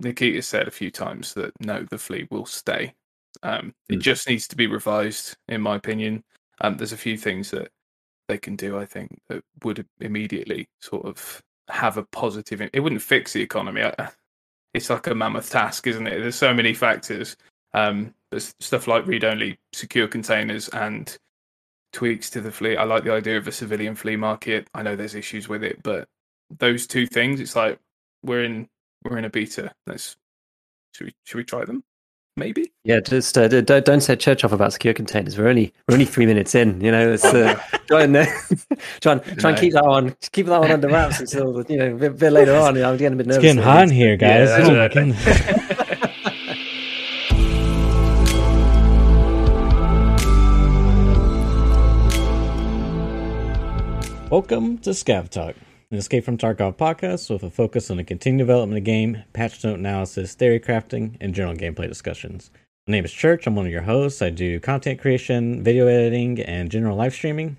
Nikita said a few times that no, the flea will stay. Um, It Mm. just needs to be revised, in my opinion. Um, there's a few things that they can do, I think, that would immediately sort of have a positive. It wouldn't fix the economy. It's like a mammoth task, isn't it? There's so many factors. Um, there's stuff like read-only secure containers and tweaks to the flea. I like the idea of a civilian flea market. I know there's issues with it, but those two things, it's like we're in we're in a beta. Let's should we should we try them? Maybe. Yeah, just uh, don't don't set church off about secure containers. We're only we're only three minutes in. You know, it's, uh, try and uh, try and try and No. keep that one keep that one under wraps until you know a bit, bit later on. You know, I'm getting a bit It's nervous. getting hot in here, guys. Yeah, Oh my exactly. goodness. Welcome to Scav Talk, an Escape from Tarkov podcast with a focus on the continued development of the game, patch note analysis, theory crafting, and general gameplay discussions. My name is Church. I'm one of your hosts. I do content creation, video editing, and general live streaming.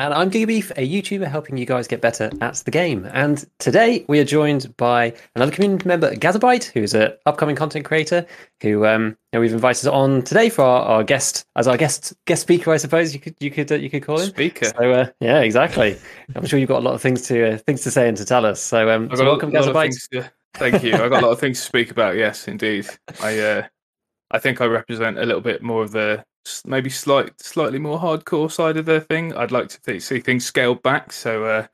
And I'm Gigabeef, a YouTuber helping you guys get better at the game. And today we are joined by another community member, Gazabyte, who's an upcoming content creator who um, you know, we've invited on today for our, our guest as our guest guest speaker, I suppose you could you could uh, you could call him. Speaker. So uh, yeah, exactly. I'm sure you've got a lot of things to uh, things to say and to tell us. So um, so welcome, Gazabyte. to- Thank you. I've got a lot of things to speak about. Yes, indeed. I uh, I think I represent a little bit more of the maybe slight, slightly more hardcore side of their thing. I'd like to th- see things scaled back. So, uh,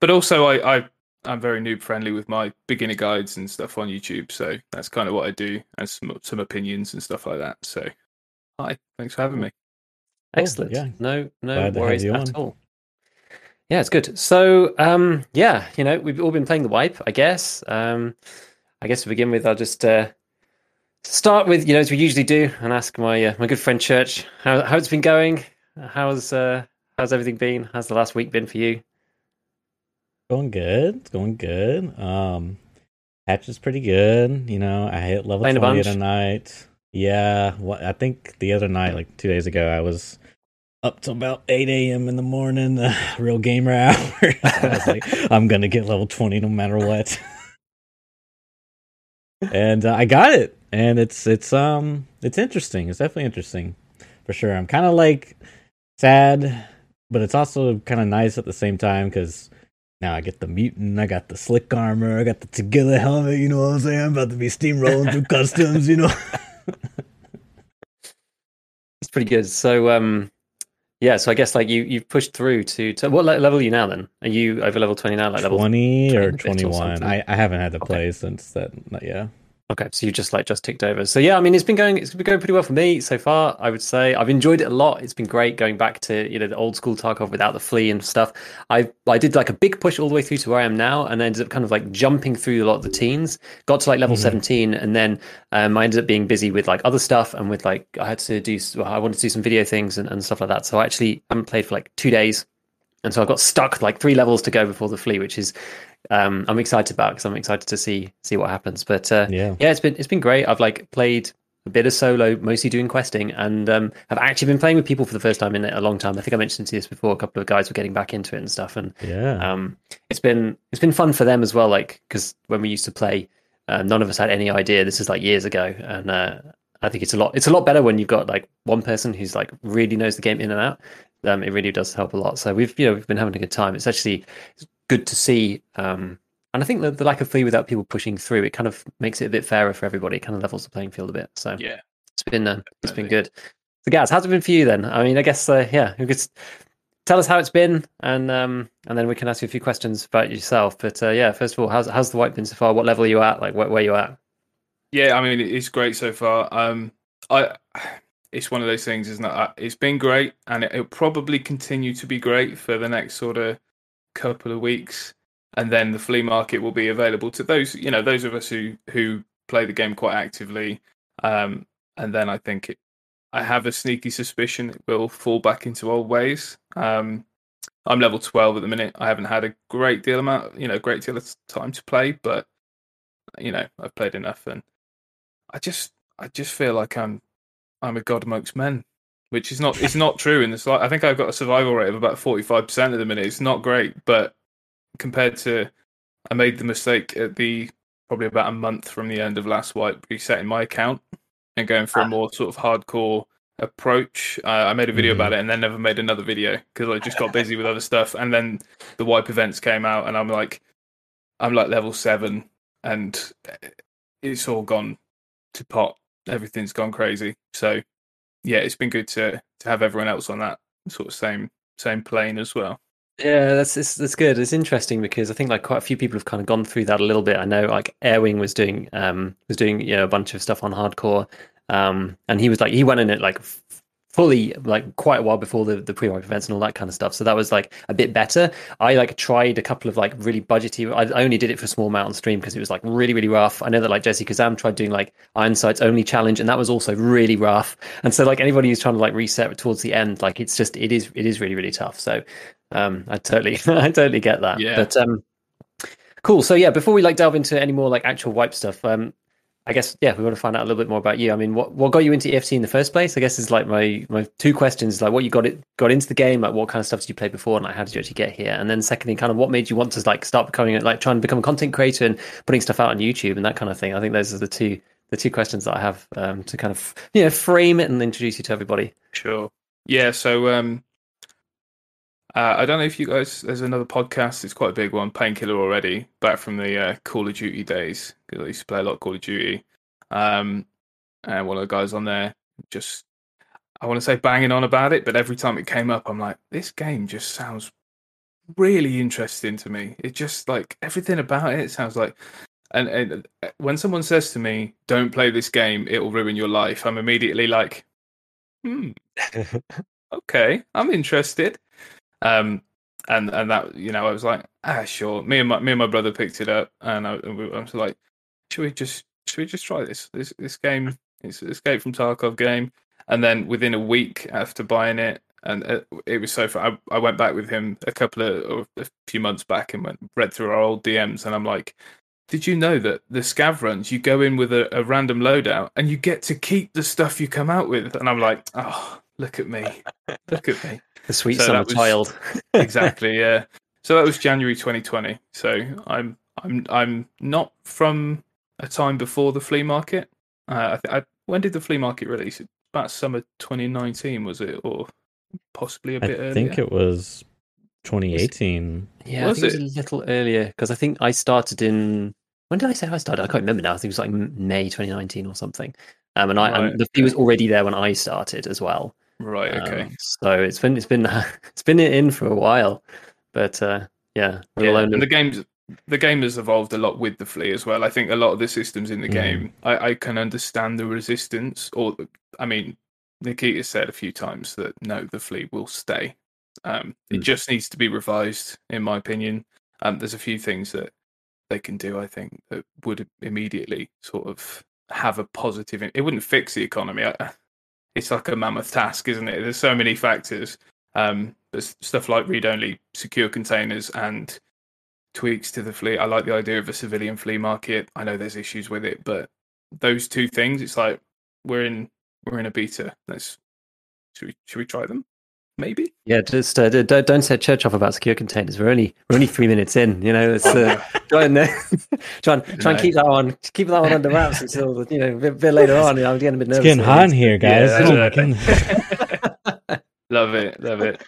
but also I, I I'm very noob friendly with my beginner guides and stuff on YouTube. So that's kind of what I do, and some some opinions and stuff like that. So, hi, thanks for having me. Excellent. yeah. No, no Glad worries at on. all. Yeah, it's good. So, um, yeah, you know, we've all been playing the wipe, I guess. Um, I guess to begin with, I'll just uh, start with, you know, as we usually do, and ask my uh, my good friend Church how how it's been going. How's uh, how's everything been? How's the last week been for you? Going good. It's going good. Um, patch is pretty good. You know, I hit level Playing twenty the night. Yeah, what I think the other night, like two days ago, I was up till about eight a.m. in the morning, uh, real gamer hour. I was like, I'm gonna get level twenty no matter what. and uh, I got it, and it's it's um it's interesting. It's definitely interesting, for sure. I'm kind of like sad, but it's also kind of nice at the same time because now I get the mutant, I got the slick armor, I got the together helmet. You know what I'm saying? I'm about to be steamrolling through customs. You know. It's pretty good. So, um, yeah, so I guess like you you've pushed through to, to what le- level are you now? Then are you over level twenty now? Like level 20 or 20 or 21. something. I, I haven't had to Okay. play since that. Not yeah. Okay, so you just like just ticked over. So yeah, I mean, it's been going, it's been going pretty well for me so far. I would say I've enjoyed it a lot. It's been great going back to you know the old school Tarkov without the flea and stuff. I I did like a big push all the way through to where I am now, and I ended up kind of like jumping through a lot of the teens. Got to like level Mhm. seventeen, and then um, I ended up being busy with like other stuff, and with like I had to do, well, I wanted to do some video things and, and stuff like that. So I actually haven't played for like two days. And so I got stuck like three levels to go before the flea, which is um, I'm excited about because I'm excited to see see what happens. But uh, Yeah. yeah, it's been it's been great. I've like played a bit of solo, mostly doing questing, and um, have actually been playing with people for the first time in a long time. I think I mentioned to this before. A couple of guys were getting back into it and stuff, and Yeah. um, it's been it's been fun for them as well. Like because when we used to play, uh, none of us had any idea. This is like years ago, and uh, I think it's a lot. It's a lot better when you've got like one person who's like really knows the game in and out. Um, it really does help a lot. So we've you know we've been having a good time. It's actually good to see. Um, and I think the, the lack of flea without people pushing through, it kind of makes it a bit fairer for everybody. It kind of levels the playing field a bit. So Yeah. it's been uh, it's been good. So, Gaz, how's it been for you then? I mean, I guess uh, yeah, you could tell us how it's been, and um, and then we can ask you a few questions about yourself. But uh, yeah, first of all, how's how's the white been so far? What level are you at? Like where, where you at? Yeah, I mean it's great so far. Um, I it's one of those things, isn't it? It's been great, and it, it'll probably continue to be great for the next sort of couple of weeks, and then the flea market will be available to those you know those of us who who play the game quite actively. Um, and then I think it, I have a sneaky suspicion it will fall back into old ways. Um, I'm level 12 at the minute. I haven't had a great deal amount, you know, great deal of time to play, but you know, I've played enough, and I just, I just feel like I'm, I'm a god amongst men, which is not, it's not true in this. I think I've got a survival rate of about 45 percent at the minute. It's not great, but compared to, I made the mistake at the probably about a month from the end of last wipe, resetting my account and going for a Ah. more sort of hardcore approach. Uh, I made a video Mhm. about it and then never made another video because I just got busy with other stuff. And then the wipe events came out, and I'm like, I'm like level seven, and it's all gone to pot. Everything's gone crazy. So yeah, it's been good to to have everyone else on that sort of same same plane as well. Yeah, that's it's, that's good. It's interesting because I think like quite a few people have kind of gone through that a little bit. I know like Airwing was doing um was doing you know a bunch of stuff on hardcore, um and he was like he went in it like fully like quite a while before the the pre-wipe events and all that kind of stuff. So that was like a bit better. I like tried a couple of like really budgety. I, I only did it for a small amount on stream because it was like really really rough. I know that like Jesse Kazam tried doing like Ironsight's only challenge and that was also really rough. And so like anybody who's trying to like reset towards the end, like it's just it is it is really really tough. So um i totally i totally get that Yeah. but um cool so yeah before we like delve into any more like actual wipe stuff um i guess yeah we want to find out a little bit more about you i mean what what got you into eft in the first place i guess is like my my two questions like what you got it got into the game like what kind of stuff did you play before and like how did you actually get here and then secondly kind of what made you want to like start becoming like trying to become a content creator and putting stuff out on youtube and that kind of thing i think those are the two the two questions that i have um to kind of you know frame it and introduce you to everybody Sure. Yeah. So um, uh, I don't know if you guys. There's another podcast. It's quite a big one. Painkiller already. Back from the uh, Call of Duty days because I used to play a lot of Call of Duty. Um, and one of the guys on there just. I want to say banging on about it, but every time it came up, I'm like, this game just sounds really interesting to me. It just like everything about it sounds like and, and uh, when someone says to me, "Don't play this game; it will ruin your life," I'm immediately like, "Hmm, okay, I'm interested." Um, and and that you know, I was like, "Ah, sure." Me and my me and my brother picked it up, and I, and we- I was like, "Should we just should we just try this? This this game, it's Escape from Tarkov game." And then within a week after buying it, and uh, it was so far, I, I went back with him a couple of a few months back and went read through our old DMs, and I'm like, did you know that the scav runs you go in with a, a random loadout and you get to keep the stuff you come out with? And I'm like, oh, look at me, look at me. The sweet So summer was- child exactly, yeah. So that was January 2020. So I'm I'm I'm not from a time before the flea market. Uh, I, th- I when did the flea market release? About summer 2019 was it, or possibly a bit earlier? I think it was 2018. Yeah, Was I think it was a little earlier because I think I started in. When did I say I started? I can't remember now. I think it was like May 2019 or something. Um, and I Right, and the flea was already there when I started as well. Right. Okay. Um, so it's been it's been it's been in for a while, but uh, yeah, yeah, and the game's the game has evolved a lot with the flea as well. I think a lot of the systems in the Mhm. game, I, I can understand the resistance. Or, I mean, Nikita said a few times that no, the flea will stay. Um, it Mm. just needs to be revised, in my opinion. Um, there's a few things that they can do, I think, that would immediately sort of have a positive. It wouldn't fix the economy. I, it's like a mammoth task, isn't it? There's so many factors. Um, there's stuff like read-only secure containers and tweaks to the flea. I like the idea of a civilian flea market. I know there's issues with it, but those two things, it's like we're in we're in a beta. Let's should we should we try them? Maybe. yeah, just uh, d- d- don't set church off about secure containers. We're only we're only three minutes in. You know, it's uh, try and uh, try and try and keep that one keep that one under wraps until you know a bit, bit later on. You know, I'm getting a bit It's nervous. getting hot in here, guys. Yeah, oh my exactly. goodness. love it, love it.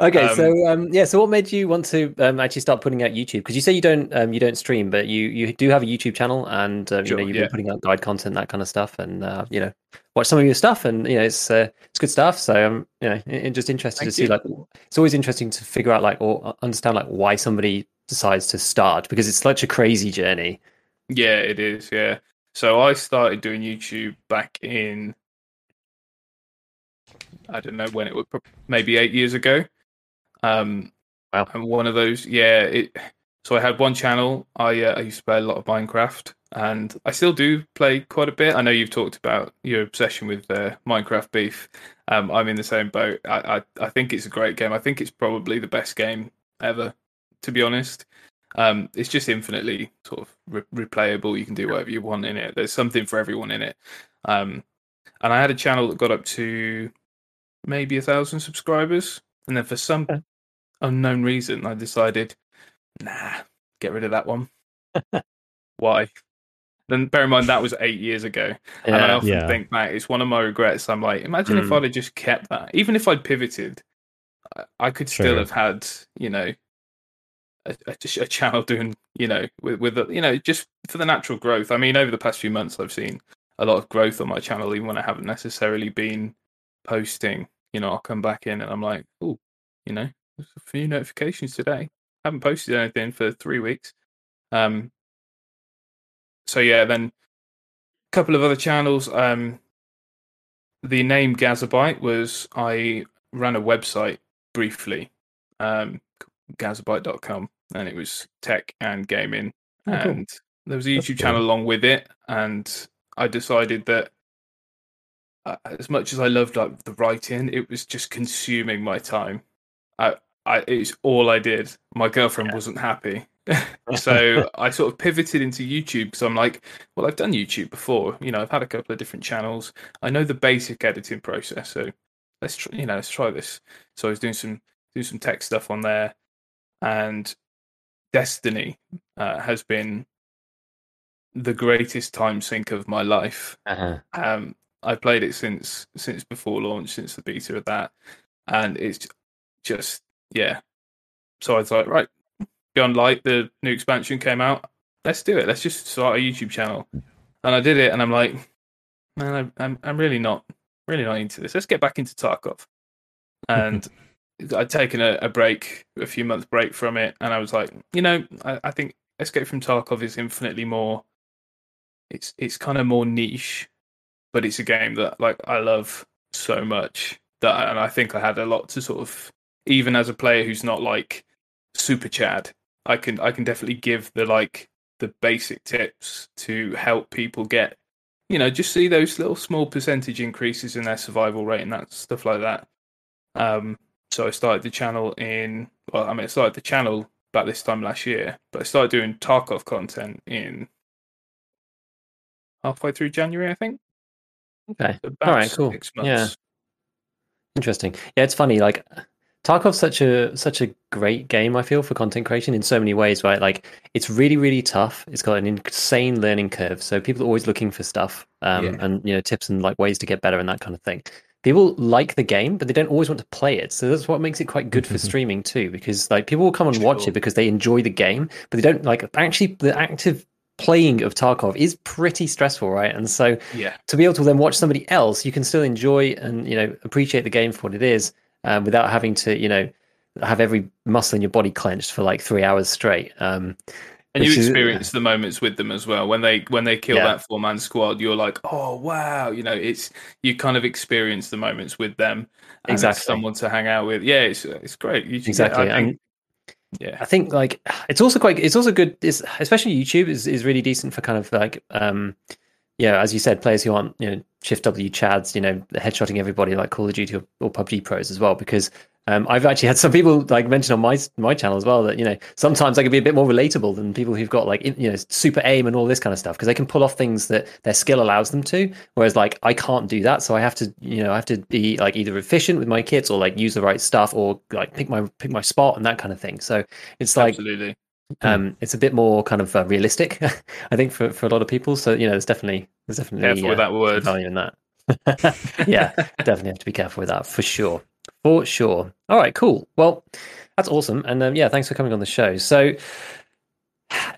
Okay, Um, so um, yeah, so what made you want to um, actually start putting out YouTube? Because you say you don't um, you don't stream, but you you do have a YouTube channel, and um, you know you've yeah. been putting out guide content, that kind of stuff, and uh, you know watch some of your stuff, and you know it's uh, it's good stuff. So I'm you know i- i- just interested Thank to see like it's always interesting to figure out like or understand like why somebody decides to start because it's such a crazy journey. Yeah, it is. Yeah. So I started doing YouTube back in I don't know when it was, prob- maybe eight years ago. Um, Wow. And one of those, yeah. It. So I had one channel. I uh, I used to play a lot of Minecraft, and I still do play quite a bit. I know you've talked about your obsession with uh, Minecraft beef. Um, I'm in the same boat. I, I I think it's a great game. I think it's probably the best game ever, to be honest. Um, it's just infinitely sort of re- replayable. You can do whatever you want in it. There's something for everyone in it. Um, and I had a channel that got up to maybe a thousand subscribers, and then for some unknown reason, I decided, nah, get rid of that one. Why? then bear in mind that was eight years ago. And I often yeah. think back, it's one of my regrets. I'm like, imagine mm. if hmm. I'd have just kept that, even if I'd pivoted, I could still sure. have had, you know, a, a, a, channel doing, you know, with, with the, you know, just for the natural growth. I mean, over the past few months, I've seen a lot of growth on my channel, even when I haven't necessarily been posting. You know, I'll come back in and I'm like, oh, you know, there's a few notifications today. Haven't posted anything for three weeks. Um, so yeah, then a couple of other channels. Um, the name Gazabyte was I ran a website briefly, um, gazabyte.com, and it was tech and gaming. Oh, and cool. there was a YouTube channel along with it, and I decided that uh, as much as I loved like the writing, it was just consuming my time. I, I it's all I did. My girlfriend yeah. wasn't happy, so I sort of pivoted into YouTube So I'm like, well, I've done YouTube before. You know, I've had a couple of different channels. I know the basic editing process, so let's try, you know let's try this. So I was doing some do some tech stuff on there, and Destiny uh, has been the greatest time sink of my life. Uh-huh. Um, I played it since since before launch, since the beta of that, and it's just yeah. So I was like, right, Beyond Light, the new expansion came out. Let's do it. Let's just start a YouTube channel. And I did it, and I'm like, man, I'm I'm really not really not into this. Let's get back into Tarkov. And I'd taken a, a, break, a few months break from it, and I was like, you know, I, I think Escape from Tarkov is infinitely more. It's it's kind of more niche, but it's a game that like I love so much that, and I think I had a lot to sort of, even as a player who's not like super Chad, I can I can definitely give the like the basic tips to help people get you know just see those little small percentage increases in their survival rate and that stuff like that. Um, so I started the channel in well, I mean I started the channel about this time last year, but I started doing Tarkov content in halfway through January, I think. Okay. All right. Cool. Yeah. Interesting. Yeah, it's funny. Like Tarkov's such a such a great game. I feel for content creation in so many ways. Right, like it's really really tough. It's got an insane learning curve. So people are always looking for stuff um, yeah. and you know tips and like ways to get better and that kind of thing. People like the game, but they don't always want to play it. So that's what makes it quite good for streaming too, because like people will come and watch it because they enjoy the game, but they don't like actually the active playing of Tarkov is pretty stressful, right? And so yeah. to be able to then watch somebody else, you can still enjoy and you know appreciate the game for what it is um, without having to, you know, have every muscle in your body clenched for like three hours straight. Um, and you experience is, the moments with them as well when they when they kill yeah. that four man squad. You're like, oh wow, you know, it's you kind of experience the moments with them. And exactly, someone to hang out with. Yeah, it's it's great. You, exactly, yeah, I think, yeah, I think like it's also quite it's also good. It's, especially YouTube is is really decent for kind of like um yeah, as you said, players who aren't you know shift W chads, you know, headshotting everybody like Call of Duty or, or PUBG pros as well. Because um, I've actually had some people like mention on my my channel as well that you know sometimes I can be a bit more relatable than people who've got like you know super aim and all this kind of stuff because they can pull off things that their skill allows them to. Whereas like I can't do that, so I have to you know I have to be like either efficient with my kits or like use the right stuff or like pick my pick my spot and that kind of thing. So it's like absolutely. Um, it's a bit more kind of uh, realistic, I think, for, for a lot of people. So you know, there's definitely there's definitely careful uh, with that word. Value in that. yeah, definitely have to be careful with that for sure, for sure. All right, cool. Well, that's awesome, and um, yeah, thanks for coming on the show. So,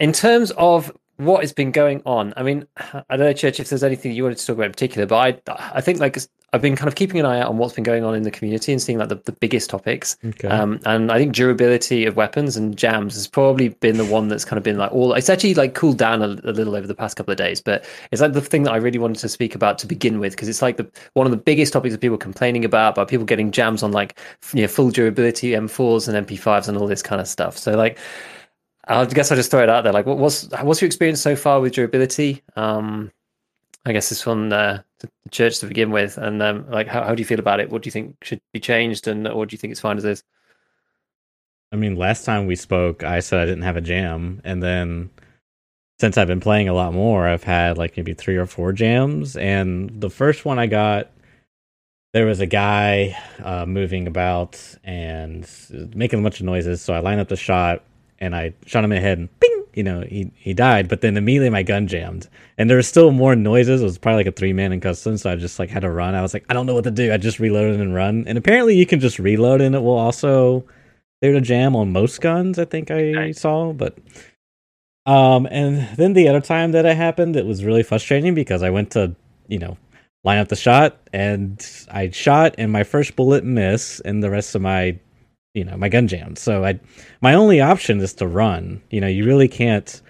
in terms of what has been going on, I mean, I don't know, Church, if there's anything you wanted to talk about in particular, but I I think like I've been kind of keeping an eye out on what's been going on in the community and seeing like the, the biggest topics. Okay. Um, and I think durability of weapons and jams has probably been the one that's kind of been like all. It's actually like cooled down a, a little over the past couple of days, but it's like the thing that I really wanted to speak about to begin with because it's like the one of the biggest topics that people complaining about about people getting jams on like you know, full durability M4s and MP5s and all this kind of stuff. So like. I guess I'll just throw it out there. Like, what was what's your experience so far with durability? Um, I guess this one uh, the church to begin with, and um, like how, how do you feel about it? What do you think should be changed, and or do you think it's fine as is? I mean, last time we spoke, I said I didn't have a jam, and then since I've been playing a lot more, I've had like maybe three or four jams, and the first one I got, there was a guy uh, moving about and making a bunch of noises, so I lined up the shot and I shot him in the head, and ping, you know, he he died, but then immediately my gun jammed, and there was still more noises. It was probably like a three man in custom, so I just like had to run. I was like, I don't know what to do. I just reloaded and run, and apparently you can just reload, and it will also there to jam on most guns. I think I Nice. saw, but um, and then the other time that it happened, it was really frustrating because I went to you know line up the shot, and I shot, and my first bullet missed, and the rest of my you know my gun jammed. So I my only option is to run. You know, you really can't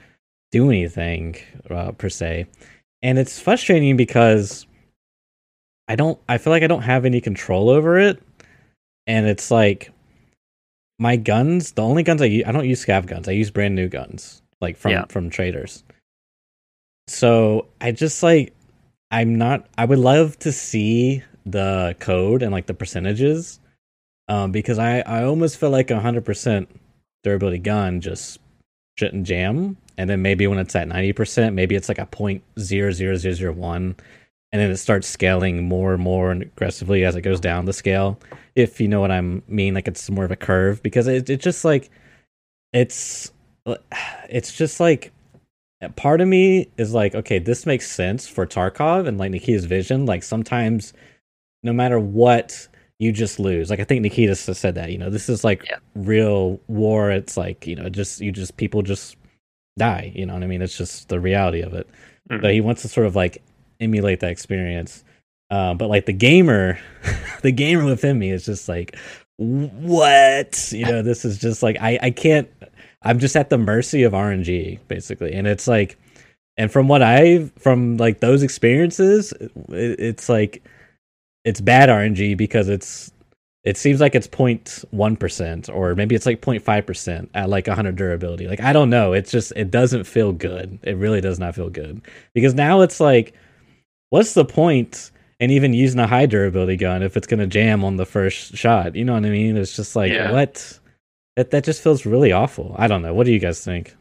do anything uh, per se, and it's frustrating because I don't. I feel like I don't have any control over it, and it's like my guns. The only guns I use, I don't use scav guns. I use brand new guns, like from Yeah. from traders. So I just like I'm not. I would love to see the code and like the percentages um, because I, I almost feel like a hundred percent durability gun just shouldn't jam, and then maybe when it's at ninety percent, maybe it's like a point zero zero zero zero one, and then it starts scaling more and more aggressively as it goes down the scale. If you know what I mean, like it's more of a curve because it it just like it's it's just like part of me is like okay this makes sense for tarkov and like nikita's vision like sometimes no matter what you just lose. Like i think nikita said that you know this is like Yeah. real war. It's like you know just you just people just die you know what i mean? It's just the reality of it. Mhm. but he wants to sort of like emulate that experience. Uh, but like the gamer the gamer within me is just like what? You know this is just like i i can't i'm just at the mercy of rng basically. And it's like and from what i from like those experiences it, it's like it's bad rng because it's it seems like it's 0.1% or maybe it's like 0.5% at like 100 durability. Like i don't know. It's just it doesn't feel good. It really does not feel good. Because now it's like what's the point in even using a high durability gun if it's going to jam on the first shot? You know what i mean? It's just like Yeah. what? That that just feels really awful. I don't know. What do you guys think?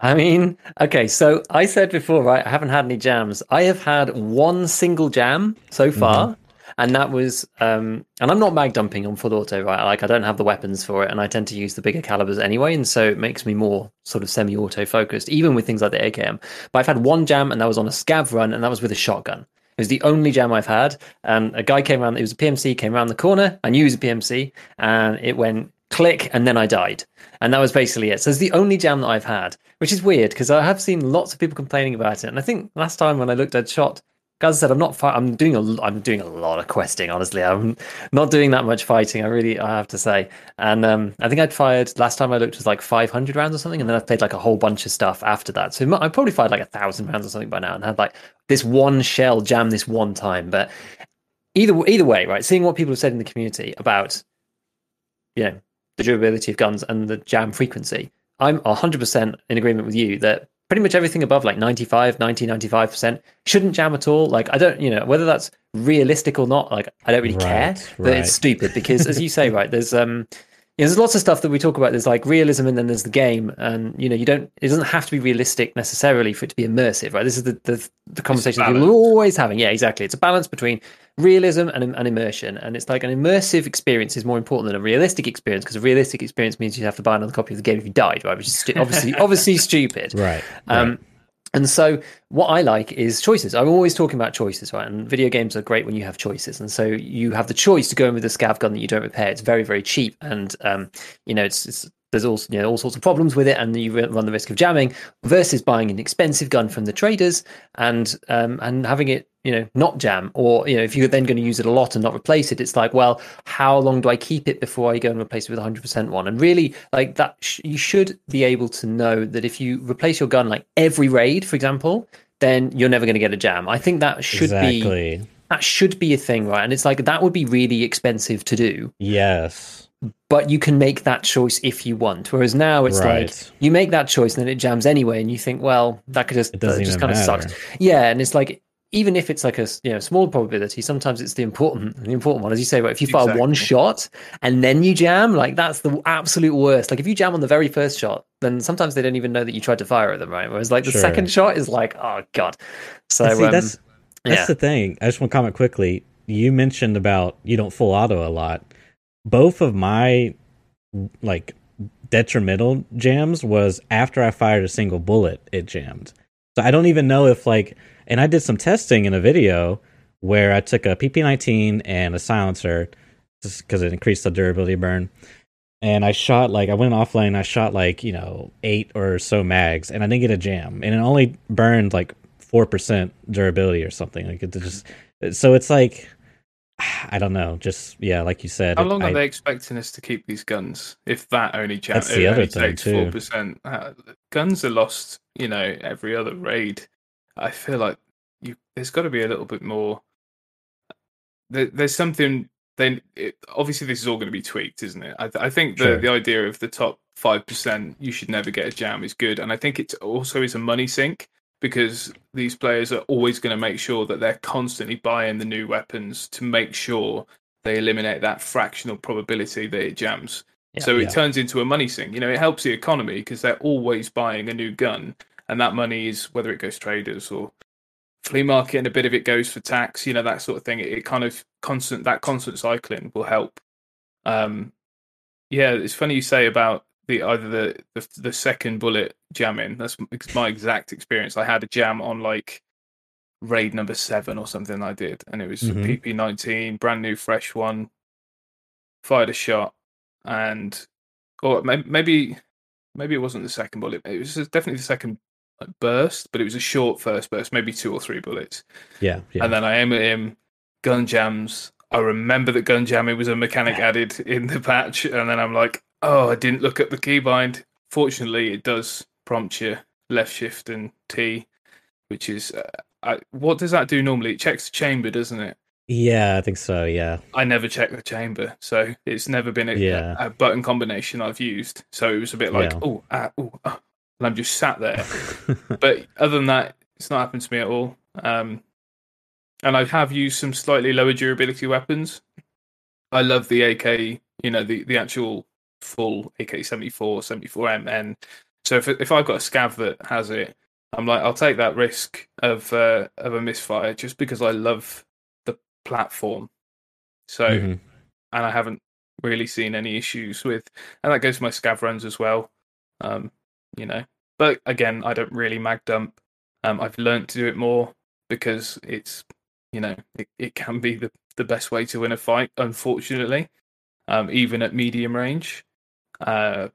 I mean, okay, so I said before, right? I haven't had any jams. I have had one single jam so far, mm-hmm. And that was, um, and I'm not mag dumping on full auto, right? Like I don't have the weapons for it, and I tend to use the bigger calibers anyway, and so it makes me more sort of semi-auto focused, even with things like the AKM. But I've had one jam, and that was on a scav run, and that was with a shotgun. It was the only jam I've had. And a guy came around, it was a PMC, came around the corner. I knew was a PMC, and it went click, and then I died. And that was basically it. So it's the only jam that I've had, which is weird because I have seen lots of people complaining about it. And I think last time when I looked at shot, guys I said I'm not. Fi- I'm doing a. I'm doing a lot of questing. Honestly, I'm not doing that much fighting. I really, I have to say. And um, I think I'd fired last time I looked was like 500 rounds or something, and then I've played like a whole bunch of stuff after that. So I probably fired like a thousand rounds or something by now, and had like this one shell jam this one time. But either either way, right? Seeing what people have said in the community about, you know, the durability of guns and the jam frequency, I'm 100% in agreement with you that pretty much everything above like 95, 90, 95% shouldn't jam at all. Like, I don't, you know, whether that's realistic or not, like, I don't really care, Right, but right. it's stupid because, as you say, right, there's, um, you know, there's lots of stuff that we talk about. There's like realism, and then there's the game, and you know, you don't. It doesn't have to be realistic necessarily for it to be immersive, right? This is the the, the conversation that people are always having. Yeah, exactly. It's a balance between realism and, and immersion, and it's like an immersive experience is more important than a realistic experience because a realistic experience means you have to buy another copy of the game if you died, right? Which is stu- obviously obviously stupid. right Um, and so what I like is choices. I'm always talking about choices, right? And video games are great when you have choices. And so you have the choice to go in with a scav gun that you don't repair. It's very, very cheap. And, um, you know, it's, it's there's also you know, all sorts of problems with it, and you run the risk of jamming versus buying an expensive gun from the traders and um, and having it you know not jam. Or you know if you're then going to use it a lot and not replace it it's like well how long do i keep it before i go and replace it with a 100% one? And really like that sh- you should be able to know that if you replace your gun like every raid for example then you're never going to get a jam. I think that should be that should be a thing right? And it's like that would be really expensive to do. Yes but you can make that choice if you want. Whereas now it's like you make that choice and then it jams anyway and you think well that could just It doesn't just even kind of sucks yeah and it's like even if it's like a you know small probability sometimes it's the important the important one. As you say right if you fire one shot and then you jam like that's the absolute worst. Like if you jam on the very first shot then sometimes they don't even know that you tried to fire at them right? Whereas like the Sure. second shot is like oh god. So see, um, that's that's yeah. the thing. I just want to comment quickly. You mentioned about you don't full auto a lot. Both of my like detrimental jams was after I fired a single bullet, it jammed. So I don't even know if like, and I did some testing in a video where I took a PP19 and a silencer just because it increased the durability burn. And I shot like I went offline. I shot like you know eight or so mags, and I didn't get a jam, and it only burned like four percent durability or something. Like it just so it's like I don't know. Just yeah, like you said. How long I, are they expecting us to keep these guns? If that only jam- That's the other thing, too. four percent, uh, guns are lost. You know, every other raid. I feel like you. There's got to be a little bit more. There, there's something. Then it, obviously this is all going to be tweaked, isn't it? I, I think the Sure. the idea of the top five percent, you should never get a jam, is good, and I think it also is a money sink because these players are always going to make sure that they're constantly buying the new weapons to make sure they eliminate that fractional probability that it jams. Yeah. so it Yeah. turns into a money sink. You know, it helps the economy because they're always buying a new gun, and that money is whether it goes traders or flea market, and a bit of it goes for tax. You know, that sort of thing. It, it kind of constant that constant cycling will help. Um, yeah, it's funny you say about the either the the, the second bullet jamming. That's my exact experience. I had a jam on like raid number seven or something. I did, and it was Mhm. PP nineteen, brand new, fresh one. Fired a shot, and or maybe maybe it wasn't the second bullet. It was definitely the second like, burst, but it was a short first burst, maybe two or three bullets. yeah, yeah. And then I aim at him, gun jams. I remember that gun jamming was a mechanic added in the patch, and then I'm like, oh, I didn't look at the keybind. Fortunately, it does prompt you left shift and T, which is uh, I, what does that do normally? It checks the chamber, doesn't it? yeah, I think so. Yeah, I never check the chamber, so it's never been a, Yeah. a, button combination I've used. So it was a bit like, Yeah. oh, ah, oh, ah, and I'm just sat there. but other than that, it's not happened to me at all. Um, and I have used some slightly lower durability weapons. I love the AK, you know, the, the actual full AK 74, 74MN. So if if I've got a scav that has it, I'm like, I'll take that risk of uh, of a misfire just because I love the platform. So Mhm. and I haven't really seen any issues with, and that goes to my scav runs as well. Um, you know, but again, I don't really mag dump. Um, I've learned to do it more because it's, you know, it, it can be the the best way to win a fight. Unfortunately, um, even at medium range. Uh,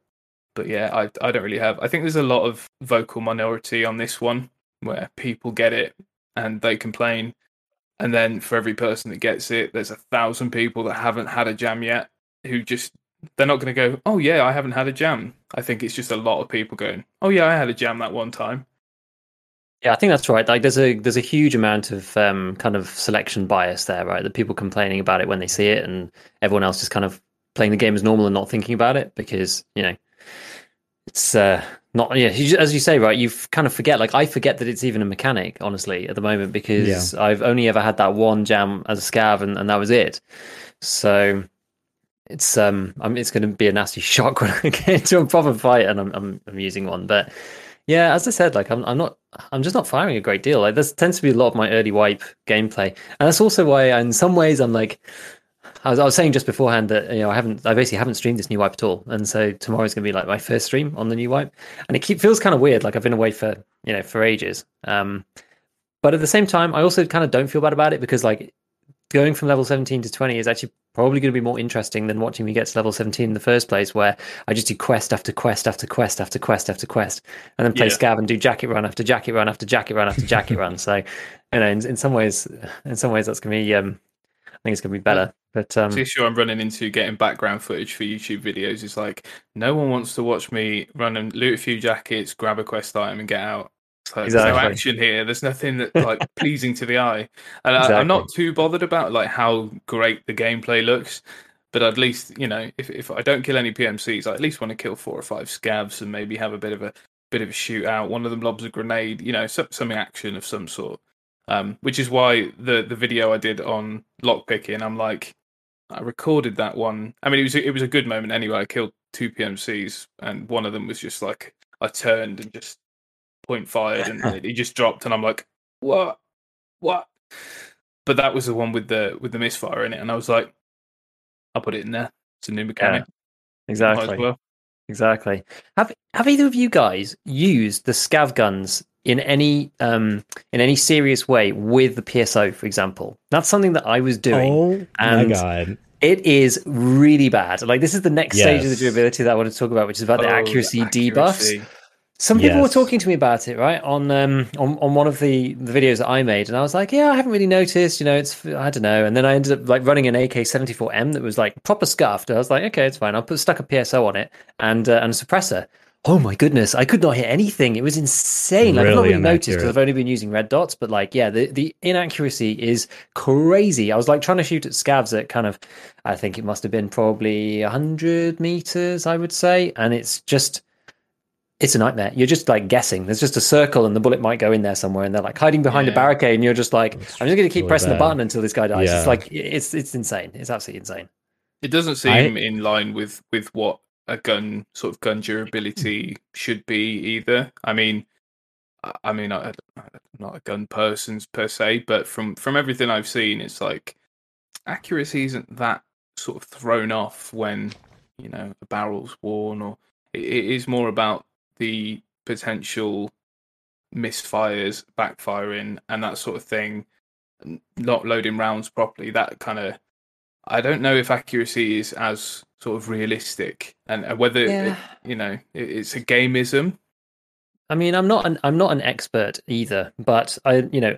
but yeah, I I don't really have. I think there's a lot of vocal minority on this one where people get it and they complain and then for every person that gets it, there's a thousand people that haven't had a jam yet who just they're not going to go, oh yeah, I haven't had a jam. I think it's just a lot of people going, oh yeah, I had a jam that one time. Yeah, I think that's right. Like, there's a there's a huge amount of um, kind of selection bias there, right? The people complaining about it when they see it, and everyone else just kind of playing the game as normal and not thinking about it because you know it's uh, not. Yeah, as you say, right? You kind of forget. Like, I forget that it's even a mechanic, honestly, at the moment because I've only ever had that one jam as a scav, and, and that was it. So it's um, I mean, it's going to be a nasty shock when I get into a proper fight and I'm I'm, I'm using one, but. Yeah, as I said, like I'm, I'm not, I'm just not firing a great deal. Like there tends to be a lot of my early wipe gameplay, and that's also why, in some ways, I'm like, I was, I was saying just beforehand that you know I haven't, I basically haven't streamed this new wipe at all, and so tomorrow's gonna be like my first stream on the new wipe, and it keep, feels kind of weird. Like I've been away for you know for ages, um, but at the same time, I also kind of don't feel bad about it because like going from level 17 to 20 is actually probably going to be more interesting than watching me get to level 17 in the first place where i just do quest after quest after quest after quest after quest and then play Yeah. scav and do jacket run after jacket run after jacket run after jacket run so you know in, in some ways in some ways that's going to be um i think it's going to be better but um the issue I'm running into getting background footage for YouTube videos is like no one wants to watch me run and loot a few jackets, grab a quest item, and get out. So There's no action here. There's nothing that like pleasing to the eye, and I, I'm not too bothered about like how great the gameplay looks. But at least you know, if if I don't kill any PMCs, I at least want to kill four or five scavs and maybe have a bit of a bit of a shootout. One of them lobs a grenade, you know, some some action of some sort. Um, which is why the the video I did on lockpicking, I'm like, I recorded that one. I mean, it was a, it was a good moment anyway. I killed two PMCs, and one of them was just like I turned and just point fired, and he just dropped, and I'm like, what, what? But that was the one with the with the misfire in it, and I was like, I'll put it in there. It's a new mechanic. Might exactly well. Exactly. Have have either of you guys used the scav guns in any um in any serious way with the PSO, for example? That's something that I was doing. Oh my and god! It is really bad. Like this is the next stage of the durability that I want to talk about, which is about the Oh, accuracy, debuffs. Some people were talking to me about it, right? On um on, on one of the, the videos that I made, and I was like, yeah, I haven't really noticed, you know, it's I don't know. And then I ended up like running an AK-74M that was like proper scuffed. I was like, okay, it's fine. I'll put stuck a PSO on it and uh, and a suppressor. Oh my goodness, I could not hit anything. It was insane. Like, I've not Really really noticed because. I've only been using red dots, but like, yeah, the, the inaccuracy is crazy. I was like trying to shoot at scavs at kind of, I think it must have been probably 100 meters, I would say. And it's just, it's a nightmare. You're just like guessing. There's just a circle and the bullet might go in there somewhere and they're like hiding behind a barricade and you're just like, It's I'm just going to keep really pressing the button until this guy dies. Yeah. It's like, it's, it's insane. It's absolutely insane. It doesn't seem I- in line with with what a gun sort of gun durability should be either. I mean, I- mean, I, I'm not a gun person per se, but from from everything I've seen, it's like accuracy isn't that sort of thrown off when you know the barrel's worn, or it, it is more about the potential misfires, backfiring, and that sort of thing. Not loading rounds properly, that kind of I don't know if accuracy is as sort of realistic, and uh, whether Yeah. it, you know it, it's a gamism I mean, I'm not an I'm not an expert either, but I, you know,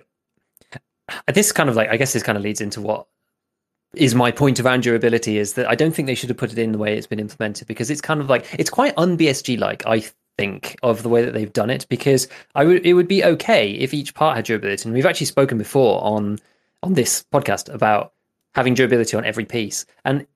this kind of like I guess this kind of leads into what is my point around durability is that I don't think they should have put it in the way it's been implemented because it's kind of like it's quite un BSG like I think of the way that they've done it because I would it would be okay if each part had durability and we've actually spoken before on on this podcast about having durability on every piece and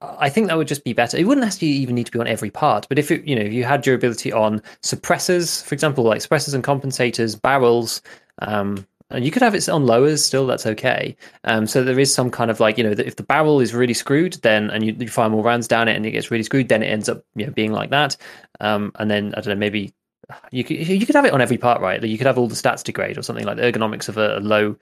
I think that would just be better. It wouldn't actually even need to be on every part, but if it, you know, if you had durability on suppressors, for example, like suppressors and compensators, barrels, um, and you could have it on lowers still. That's okay. Um, so there is some kind of like you know, if the barrel is really screwed, then and you, you fire more rounds down it and it gets really screwed, then it ends up you know being like that. Um, and then I don't know, maybe you could you could have it on every part, right? Like you could have all the stats degrade or something like the ergonomics of a, low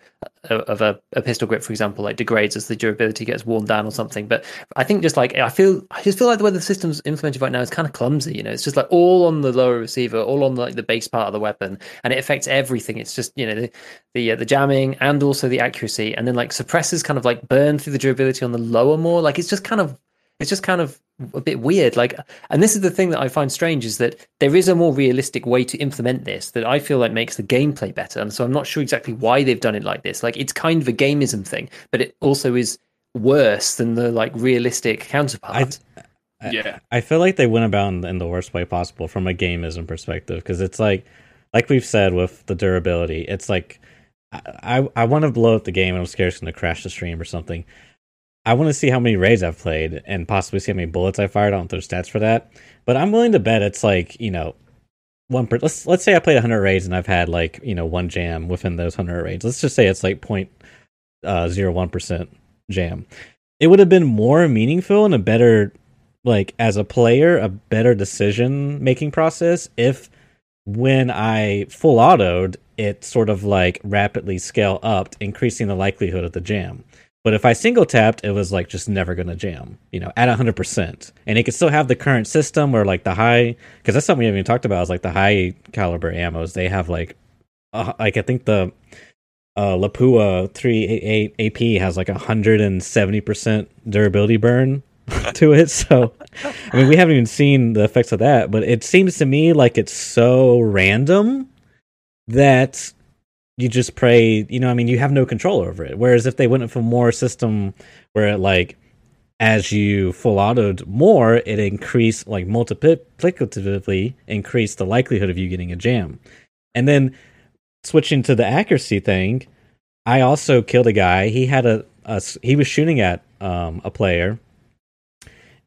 of a, a pistol grip, for example, like degrades as the durability gets worn down or something. But I think just like I feel, I just feel like the way the system's implemented right now is kind of clumsy. You know, it's just like all on the lower receiver, all on like the base part of the weapon, and it affects everything. It's just you know the the, uh, the jamming and also the accuracy, and then like suppressors kind of like burn through the durability on the lower more. Like it's just kind of it's just kind of a bit weird like and this is the thing that i find strange is that there is a more realistic way to implement this that i feel like makes the gameplay better. And so i'm not sure exactly why they've done it like this. Like it's kind of a gamism thing but it also is worse than the like realistic counterpart. I- Yeah, I feel like they went about in, in the worst way possible from a gamism perspective because it's like, like we've said with the durability, it's like I I, I want to blow up the game and I'm scared it's going to crash the stream or something. I want to see how many raids I've played and possibly see how many bullets I fired. I don't know there's stats for that, but I'm willing to bet it's like you know one per. Let's let's say I played 100 raids and I've had like you know one jam within those 100 raids. Let's just say it's like point uh zero one percent jam. It would have been more meaningful and a better like as a player a better decision making process if when I full autoed it sort of like rapidly scale up, increasing the likelihood of the jam. But if I single tapped, it was like just never gonna jam, you know, at hundred percent, and it could still have the current system where like the high, because that's something we haven't even talked about is like the high caliber ammos. They have like, uh, like I think the uh, Lapua three eight eight AP has like hundred and seventy percent durability burn to it. So, I mean, we haven't even seen the effects of that, but it seems to me like it's so random that you just pray. You know, I mean, you have no control over it. Whereas if they went for more system where it like as you full autoed more, it increased like multiplicatively increased the likelihood of you getting a jam. And then switching to the accuracy thing, I also killed a guy. He had a, a he was shooting at um, a player,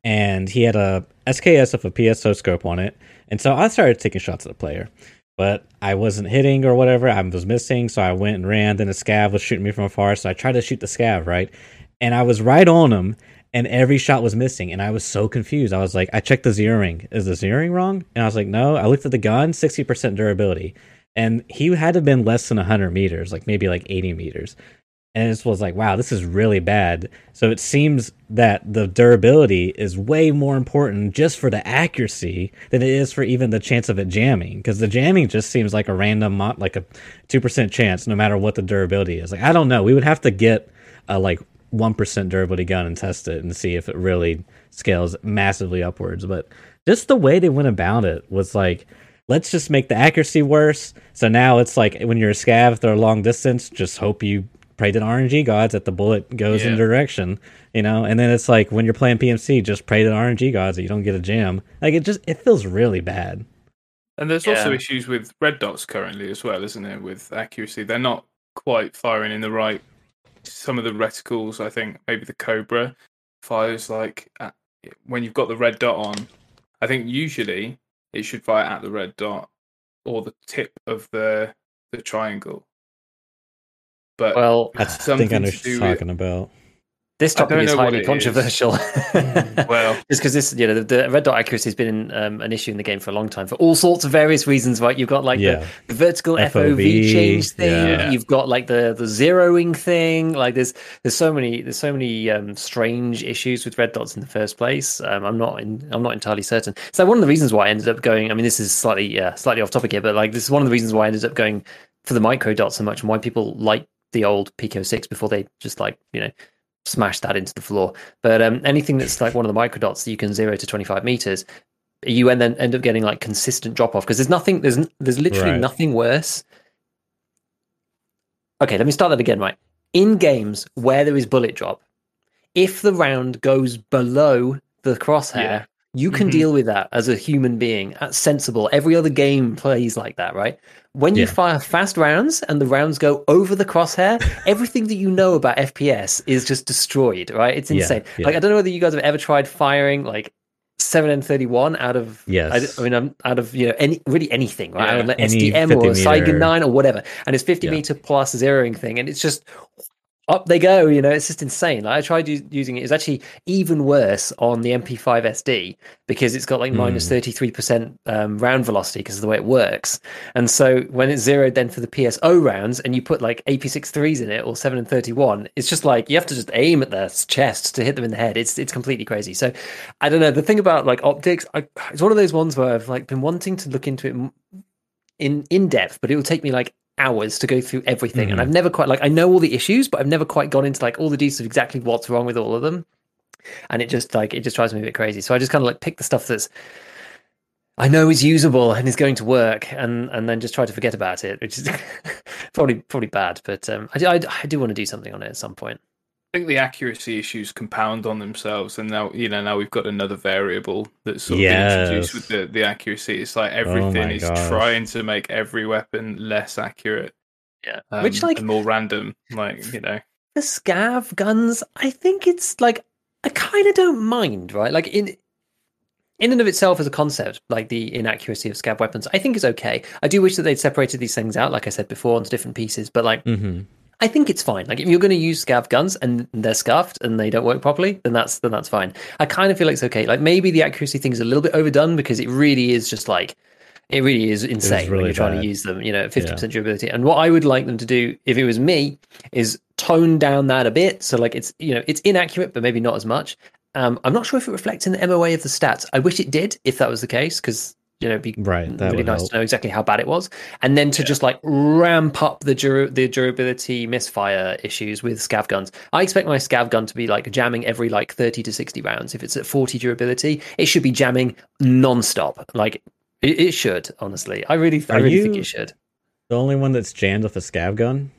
and he had a SKS of a PSO scope on it. And so I started taking shots at the player, but I wasn't hitting or whatever. I was missing, so I went and ran. Then the scav was shooting me from afar, so I tried to shoot the scav right, and I was right on him. And every shot was missing, and I was so confused. I was like, I checked the zeroing. Is the zeroing wrong? And I was like, no. I looked at the gun, sixty percent durability and he had to have been less than 100 meters like maybe like 80 meters and it was like, wow, this is really bad. So it seems that the durability is way more important just for the accuracy than it is for even the chance of it jamming. Because the jamming just seems like a random, like a two percent chance, no matter what the durability is. Like I don't know, we would have to get a like one percent durability gun and test it and see if it really scales massively upwards. But just the way they went about it was like let's just make the accuracy worse. So now it's like when you're a scav, they're a long distance, just hope you pray to the RNG gods that the bullet goes in Yeah. direction, you know. And then it's like when you're playing PMC, just pray to the RNG gods that you don't get a jam. Like it just it feels really bad. And there's also issues with red dots currently as well, isn't there? With accuracy, they're not quite firing in the right. Some of the reticles, I think, maybe the Cobra fires like at, when you've got the red dot on. I think usually it should fire at the red dot or the tip of the the triangle. But Well, I it's think I know something what to you're do with talking about. this topic is know what highly it is. controversial. well, just because this, you know, the, the red dot accuracy has been um, an issue in the game for a long time for all sorts of various reasons. Right, you've got like Yeah. the, the vertical FOV, FOV, change thing. yeah. You've got like the the zeroing thing. Like there's there's so many there's so many um, strange issues with red dots in the first place. Um, I'm not in, I'm not entirely certain. So one of the reasons why I ended up going. I mean, this is slightly yeah slightly off topic here, but like this is one of the reasons why I ended up going for the micro dots so much, and why people like the old Pico Six before they just like you know smash that into the floor. But um, anything that's like one of the micro dots that you can zero to 25 meters, you and then end up getting like consistent drop off because there's nothing, there's there's literally Right. nothing worse. Okay, let me start that again. Right, in games where there is bullet drop, if the round goes below the crosshair. Yeah. You can Mhm. deal with that as a human being. That's sensible. Every other game plays like that, right? When you Yeah. fire fast rounds and the rounds go over the crosshair, everything that you know about FPS is just destroyed, right? It's insane. yeah. Like I don't know whether you guys have ever tried firing like seven N thirty one out of Yes. I, I mean I'm out of you know any really anything right Yeah. out of like Any SDM or Saiga nine or whatever, and it's fifty Yeah. meter plus zeroing thing, and it's just up they go. You know, it's just insane. Like, I tried u- using it. It's actually even worse on the MP5 SD because it's got like Hmm. minus thirty three percent um, round velocity because of the way it works. And so when it's zeroed then for the PSO rounds and you put like AP63s in it or 7 and 31, it's just like you have to just aim at their chest to hit them in the head. It's it's completely crazy. So I don't know. The thing about like optics, I, it's one of those ones where I've like been wanting to look into it m- in in depth, but it will take me like hours to go through everything. And Mhm. I've never quite like I know all the issues, but I've never quite gone into like all the details of exactly what's wrong with all of them. And it just like it just drives me a bit crazy. So I just kind of like pick the stuff that's I know is usable and is going to work, and and then just try to forget about it, which is probably probably bad. But um, I, I, I do want to do something on it at some point. I think the accuracy issues compound on themselves, and now you know now we've got another variable that's sort of been introduced with the, the accuracy. It's like Oh everything my is gosh. trying to make every weapon less accurate, Yeah, um, which like and more random. Like you know, the scav guns, I think it's like I kind of don't mind, right? Like in in and of itself as a concept, like the inaccuracy of scav weapons, I think is okay. I do wish that they'd separated these things out, like I said before, into different pieces. But like, hmm I think it's fine. Like if you're going to use scav guns and they're scuffed and they don't work properly, then that's then that's fine. I kind of feel like it's okay. Like maybe the accuracy thing is a little bit overdone because it really is just like it really is insane when really you're trying bad. to use them. You know, fifty percent durability. And what I would like them to do, if it was me, is tone down that a bit. So like it's you know it's inaccurate, but maybe not as much. Um, I'm not sure if it reflects in the MOA of the stats. I wish it did, if that was the case, because you know, it'd be Right, that really nice help. to know exactly how bad it was, and then to just like ramp up the the durability misfire issues with scav guns. I expect my scav gun to be like jamming every like thirty to sixty rounds. If it's at forty durability, it should be jamming non-stop. Like it, it should, honestly. I really, I really think it should. The only one that's jammed with a scav gun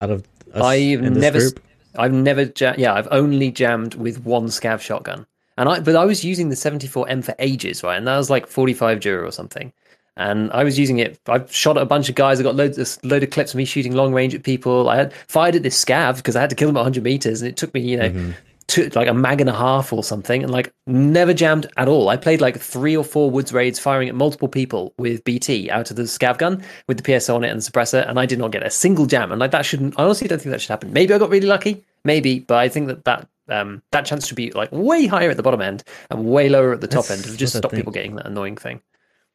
out of us I've never group. I've never, ja- yeah, I've only jammed with one scav shotgun, and I, but I was using the 74M for ages, right? And that was like 45 dura or something. And I was using it. I shot at a bunch of guys. I got loads, a load of clips of me shooting long range at people. I had fired at this scav because I had to kill them at 100 meters, and it took me, you know, Mhm. two, like a mag and a half or something, and like never jammed at all. I played like three or four woods raids firing at multiple people with BT out of the scav gun with the PSO on it and the suppressor, and I did not get a single jam. And like that shouldn't. I honestly don't think that should happen. Maybe I got really lucky, maybe, but I think that that um that chance should be like way higher at the bottom end and way lower at the top That's end to just stop people getting that annoying thing.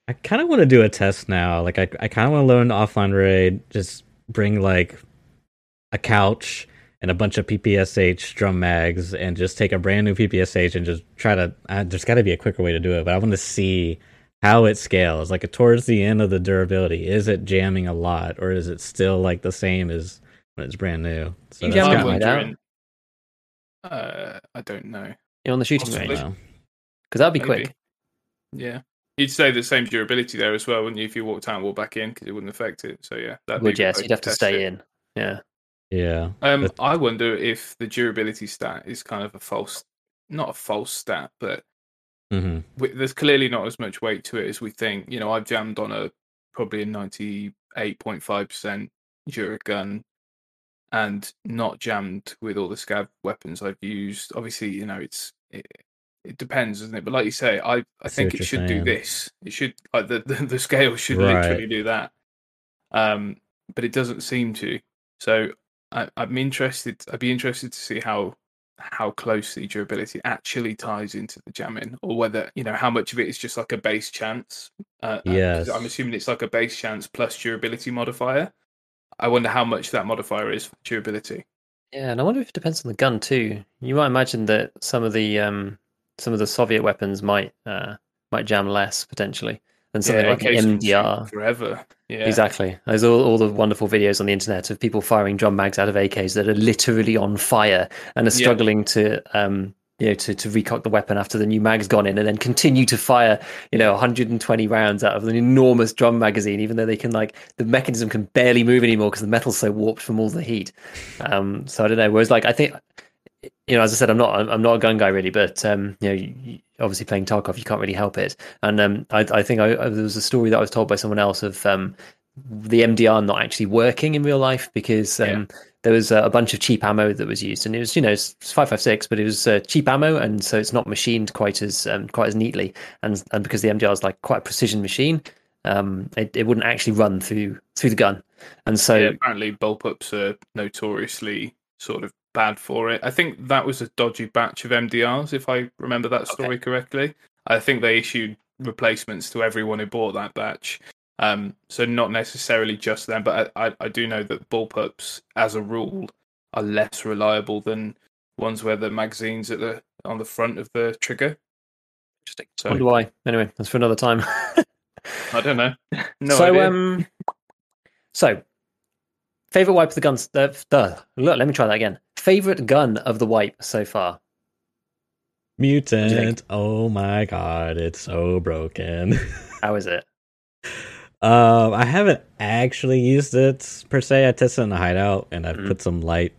I kind of want to do a test now. Like, I, I kind of want to learn offline raid. Just bring like a couch and a bunch of PPSH drum mags and just take a brand new PPSH and just try to. Uh, there's got to be a quicker way to do it, but I want to see how it scales. Like towards the end of the durability, is it jamming a lot, or is it still like the same as when it's brand new? So you jam I'm right out. Uh, I don't know. You're on the shooting Possibly. range because that'd be Maybe. quick. Yeah. You'd say the same durability there as well, wouldn't you? If you walked out and walked back in, because it wouldn't affect it. So yeah, that Would yes, you'd have to stay in. Yeah. Yeah. Um, But- I wonder if the durability stat is kind of a false, not a false stat, but hmm w- there's clearly not as much weight to it as we think. You know, I've jammed on a probably a 98.5% Duragun and not jammed with all the scav weapons I've used. Obviously, you know, it's it, it depends, doesn't it? But like you say, I, I think it should do this. It should like the, the, the scale should Right. literally do that. Um, but it doesn't seem to. So I, I'm interested. I'd be interested to see how how closely durability actually ties into the jamming, or whether you know how much of it is just like a base chance. Uh, uh, Yes. I'm assuming it's like a base chance plus durability modifier. I wonder how much that modifier is for durability. Yeah, and I wonder if it depends on the gun too. You might imagine that some of the um some of the Soviet weapons might uh might jam less potentially than something yeah, like an AKs can shoot MDR. forever. Yeah, Exactly. There's all, all the wonderful videos on the internet of people firing drum mags out of AKs that are literally on fire and are Yeah. struggling to um you know to, to recock the weapon after the new mag's gone in and then continue to fire you know 120 rounds out of an enormous drum magazine even though they can like the mechanism can barely move anymore because the metal's so warped from all the heat. Um so i don't know whereas like i think you know as i said i'm not i'm not a gun guy really but um you know you, obviously playing tarkov you can't really help it. And um i, I think I, I there was a story that i was told by someone else of um the mdr not actually working in real life because um there was a, a bunch of cheap ammo that was used and it was you know it's 556 but it was uh, cheap ammo and so it's not machined quite as um, quite as neatly and and because the mdr is like quite a precision machine um it, it wouldn't actually run through through the gun and so yeah, apparently bullpups are notoriously sort of bad for it. I think that was a dodgy batch of MDRs, if I remember that story correctly. I think they issued replacements to everyone who bought that batch. Um, so not necessarily just them, but I, I, I do know that bullpups, as a rule, are less reliable than ones where the magazines at the on the front of the trigger. interesting So wonder why anyway that's for another time I don't know. No so idea. um so favorite wipe of the guns uh, duh. look let me try that again favorite gun of the wipe so far Mutant. Oh my god, it's so broken. how is it Um, I haven't actually used it per se. I tested it in the hideout and I've Mhm. put some light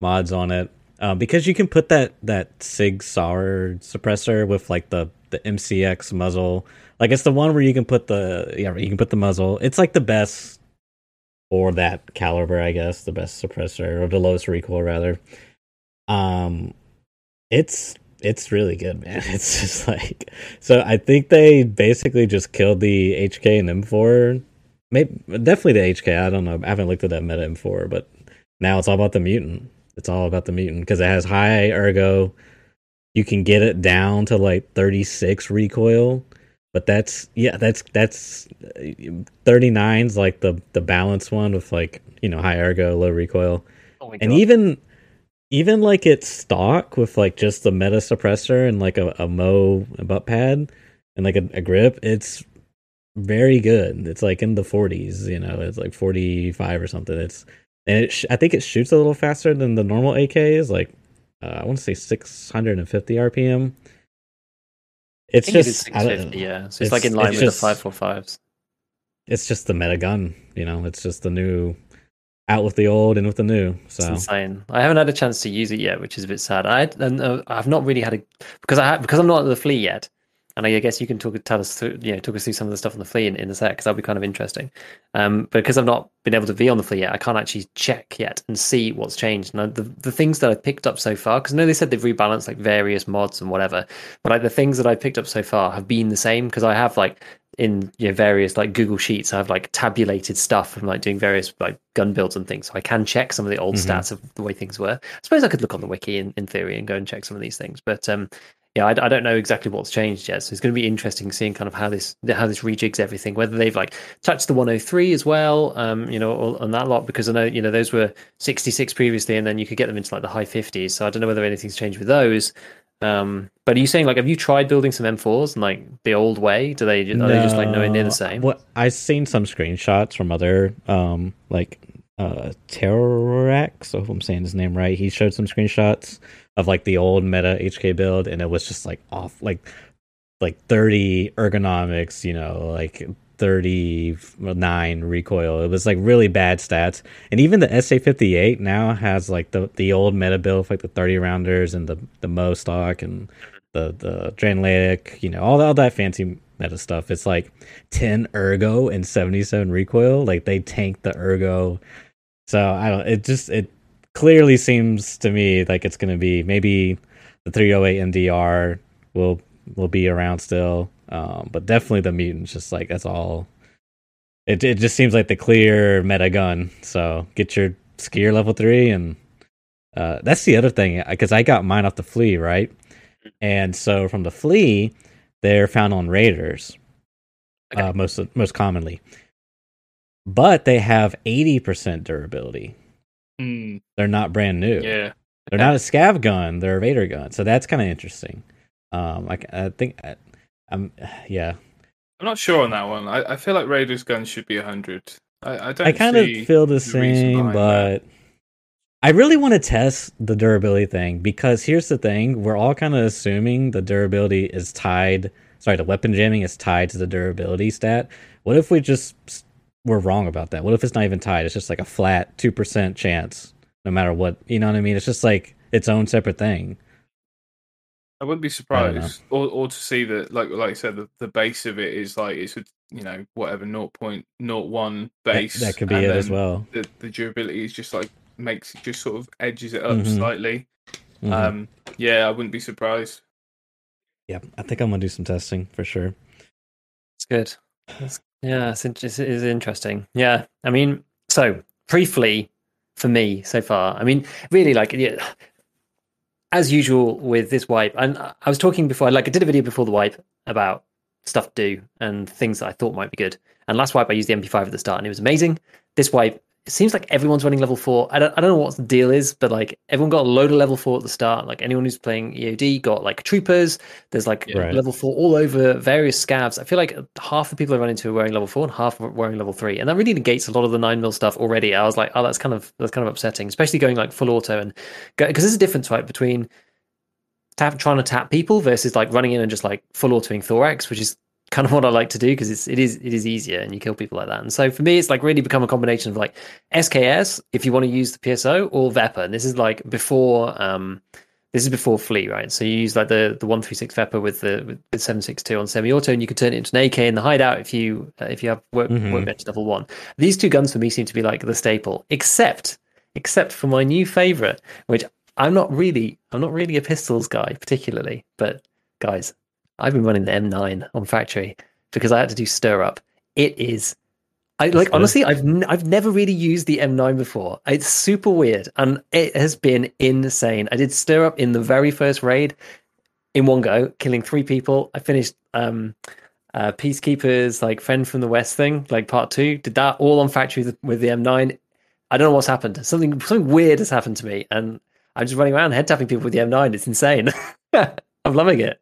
mods on it. Um, because you can put that that Sig Sauer suppressor with like the the MCX muzzle. Like it's the one where you can put the yeah you can put the muzzle. It's like the best for that caliber, I guess, the best suppressor or the lowest recoil rather. Um, it's it's really good, man. It's just like so. I think they basically just killed the HK and M4. Maybe definitely the HK. I don't know. I haven't looked at that meta M4, but now it's all about the mutant. It's all about the mutant because it has high ergo. You can get it down to like 36 recoil, but that's yeah, that's that's uh, 39's like the the balance one with like you know high ergo, low recoil oh and even even like it's stock with like just the meta suppressor and like a, a mo butt pad and like a, a grip it's very good. It's like in the 40s you know it's like 45 or something. It's and it sh- i think it shoots a little faster than the normal ak's like uh, i want to say 650 rpm it's it is just I don't 650 know. yeah. So it's, like in line with just- the 545s it's just the meta gun you know? It's just the new out with the old and with the new It's so insane. I haven't had a chance to use it yet, which is a bit sad. I and uh, I've not really had a because I ha- because I'm not at the flea yet, and I guess you can talk tell us through you know talk us through some of the stuff on the flea in, in the set because that'll be kind of interesting. Um, but because I've not been able to be on the flea yet, I can't actually check yet and see what's changed. And the the things that I've picked up so far, because I know they said they've rebalanced like various mods and whatever, but like the things that I've picked up so far have been the same because I have like in you know various like Google Sheets, I have like tabulated stuff from like doing various like gun builds and things, so I can check some of the old Mhm. stats of the way things were. I suppose I could look on the wiki in, in theory and go and check some of these things, but um, yeah, I, I, don't know exactly what's changed yet. So it's going to be interesting seeing kind of how this how this rejigs everything. Whether they've like touched the 103 as well, um, you know, on that lot because I know you know those were 66 previously, and then you could get them into like the high 50s. So I don't know whether anything's changed with those. Um, but are you saying like have you tried building some M4s and like the old way? Do they are no, they just like nowhere near the same? Well, I've seen some screenshots from other um like uh Terrorax, I hope I'm saying his name right. He showed some screenshots of like the old meta HK build, and it was just like off like like 30 ergonomics, you know, like 39 recoil. It was like really bad stats. And even the SA58 now has like the the old meta build like the 30 rounders and the the Mo stock and the the Dranalytic, you know, all, all that fancy meta stuff. It's like 10 ergo and 77 recoil. Like they tank the ergo. So I don't it just it clearly seems to me like it's going to be maybe the 308 MDR will will be around still, um, but definitely the mutants. Just like that's all. It it just seems like the clear meta gun. So get your skier level three, and uh, that's the other thing because I got mine off the flea right, and so from the flea, they're found on raiders, okay. uh, most most commonly, but they have eighty percent durability. Mm. They're not brand new. Yeah. They're not a scav gun. They're a Raider gun. So that's kind of interesting. Um, I, I think, Am yeah. I'm not sure on that one. I, I feel like Raiders guns should be 100. I, I don't. I kind of feel the, the same, but that. I really want to test the durability thing because here's the thing: we're all kind of assuming the durability is tied. Sorry, the weapon jamming is tied to the durability stat. What if we just we're wrong about that? What if it's not even tied? It's just like a flat two percent chance, no matter what. You know what I mean? It's just like its own separate thing. I wouldn't be surprised, or or to see that, like like I said, the, the base of it is like it's a, you know whatever 0.01 base. That, that could be it as well. The the durability is just like makes it just sort of edges it up mm-hmm. slightly. Mm-hmm. Um, yeah, I wouldn't be surprised. Yeah, I think I'm gonna do some testing for sure. It's good. That's yeah, it's, it's, it's interesting. Yeah, I mean, so briefly for me so far, I mean, really like yeah, as usual with this wipe, and I was talking before, like I did a video before the wipe about stuff to do and things that I thought might be good. And last wipe I used the MP5 at the start, and it was amazing. This wipe it seems like everyone's running level four. I don't, I don't know what the deal is, but like everyone got a load of level four at the start. Like anyone who's playing EOD got like troopers. There's like right. level four all over various scavs. I feel like half the people I run into are wearing level four and half are wearing level three, and that really negates a lot of the nine mil stuff already. I was like, oh, that's kind of that's kind of upsetting, especially going like full auto and because there's a difference right between tap, trying to tap people versus like running in and just like full autoing thorax, which is kind of what I like to do because it's it is it is easier and you kill people like that. And so for me, it's like really become a combination of like SKS if you want to use the PSO or Vepr. And this is like before um this is before Flea, right? So you use like the the one three six Vepr with the with, seven six two on semi auto, and you can turn it into an AK in the hideout if you uh, if you have work mm-hmm. workbench level one. These two guns for me seem to be like the staple, except except for my new favorite, which I'm not really I'm not really a pistols guy particularly, but guys, I've been running the M9 on factory because I had to do stirrup. It is, I like honestly, I've n- I've never really used the M9 before. It's super weird and it has been insane. I did stirrup in the very first raid in one go, killing three people. I finished um, uh, Peacekeepers like Friend from the West thing, like part two. Did that all on factory with, with the M9. I don't know what's happened. Something something weird has happened to me, and I'm just running around head tapping people with the M9. It's insane. I'm loving it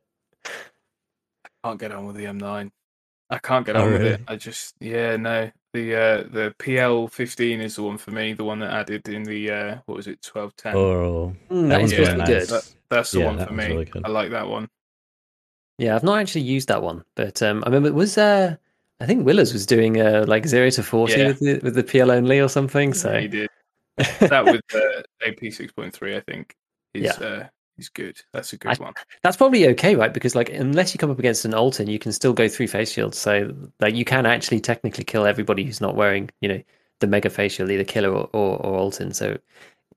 can't get on with the M9. I can't get oh, on really? with it. I just yeah no the uh, the PL fifteen is the one for me. The one that added in the uh, what was it twelve ten. Oh, mm, that one's really nice. good. That, that's the yeah, one for me. Really I like that one. Yeah, I've not actually used that one, but um, I remember it was uh, I think Willerz was doing uh, like zero to forty yeah. with the with the PL only or something. So yeah, he did that with the AP six point three. I think is yeah. uh, He's good. That's a good I, one. That's probably okay, right? Because like unless you come up against an Altyn, you can still go through face shields. So like you can actually technically kill everybody who's not wearing, you know, the mega face shield, either killer or or, or Altyn. So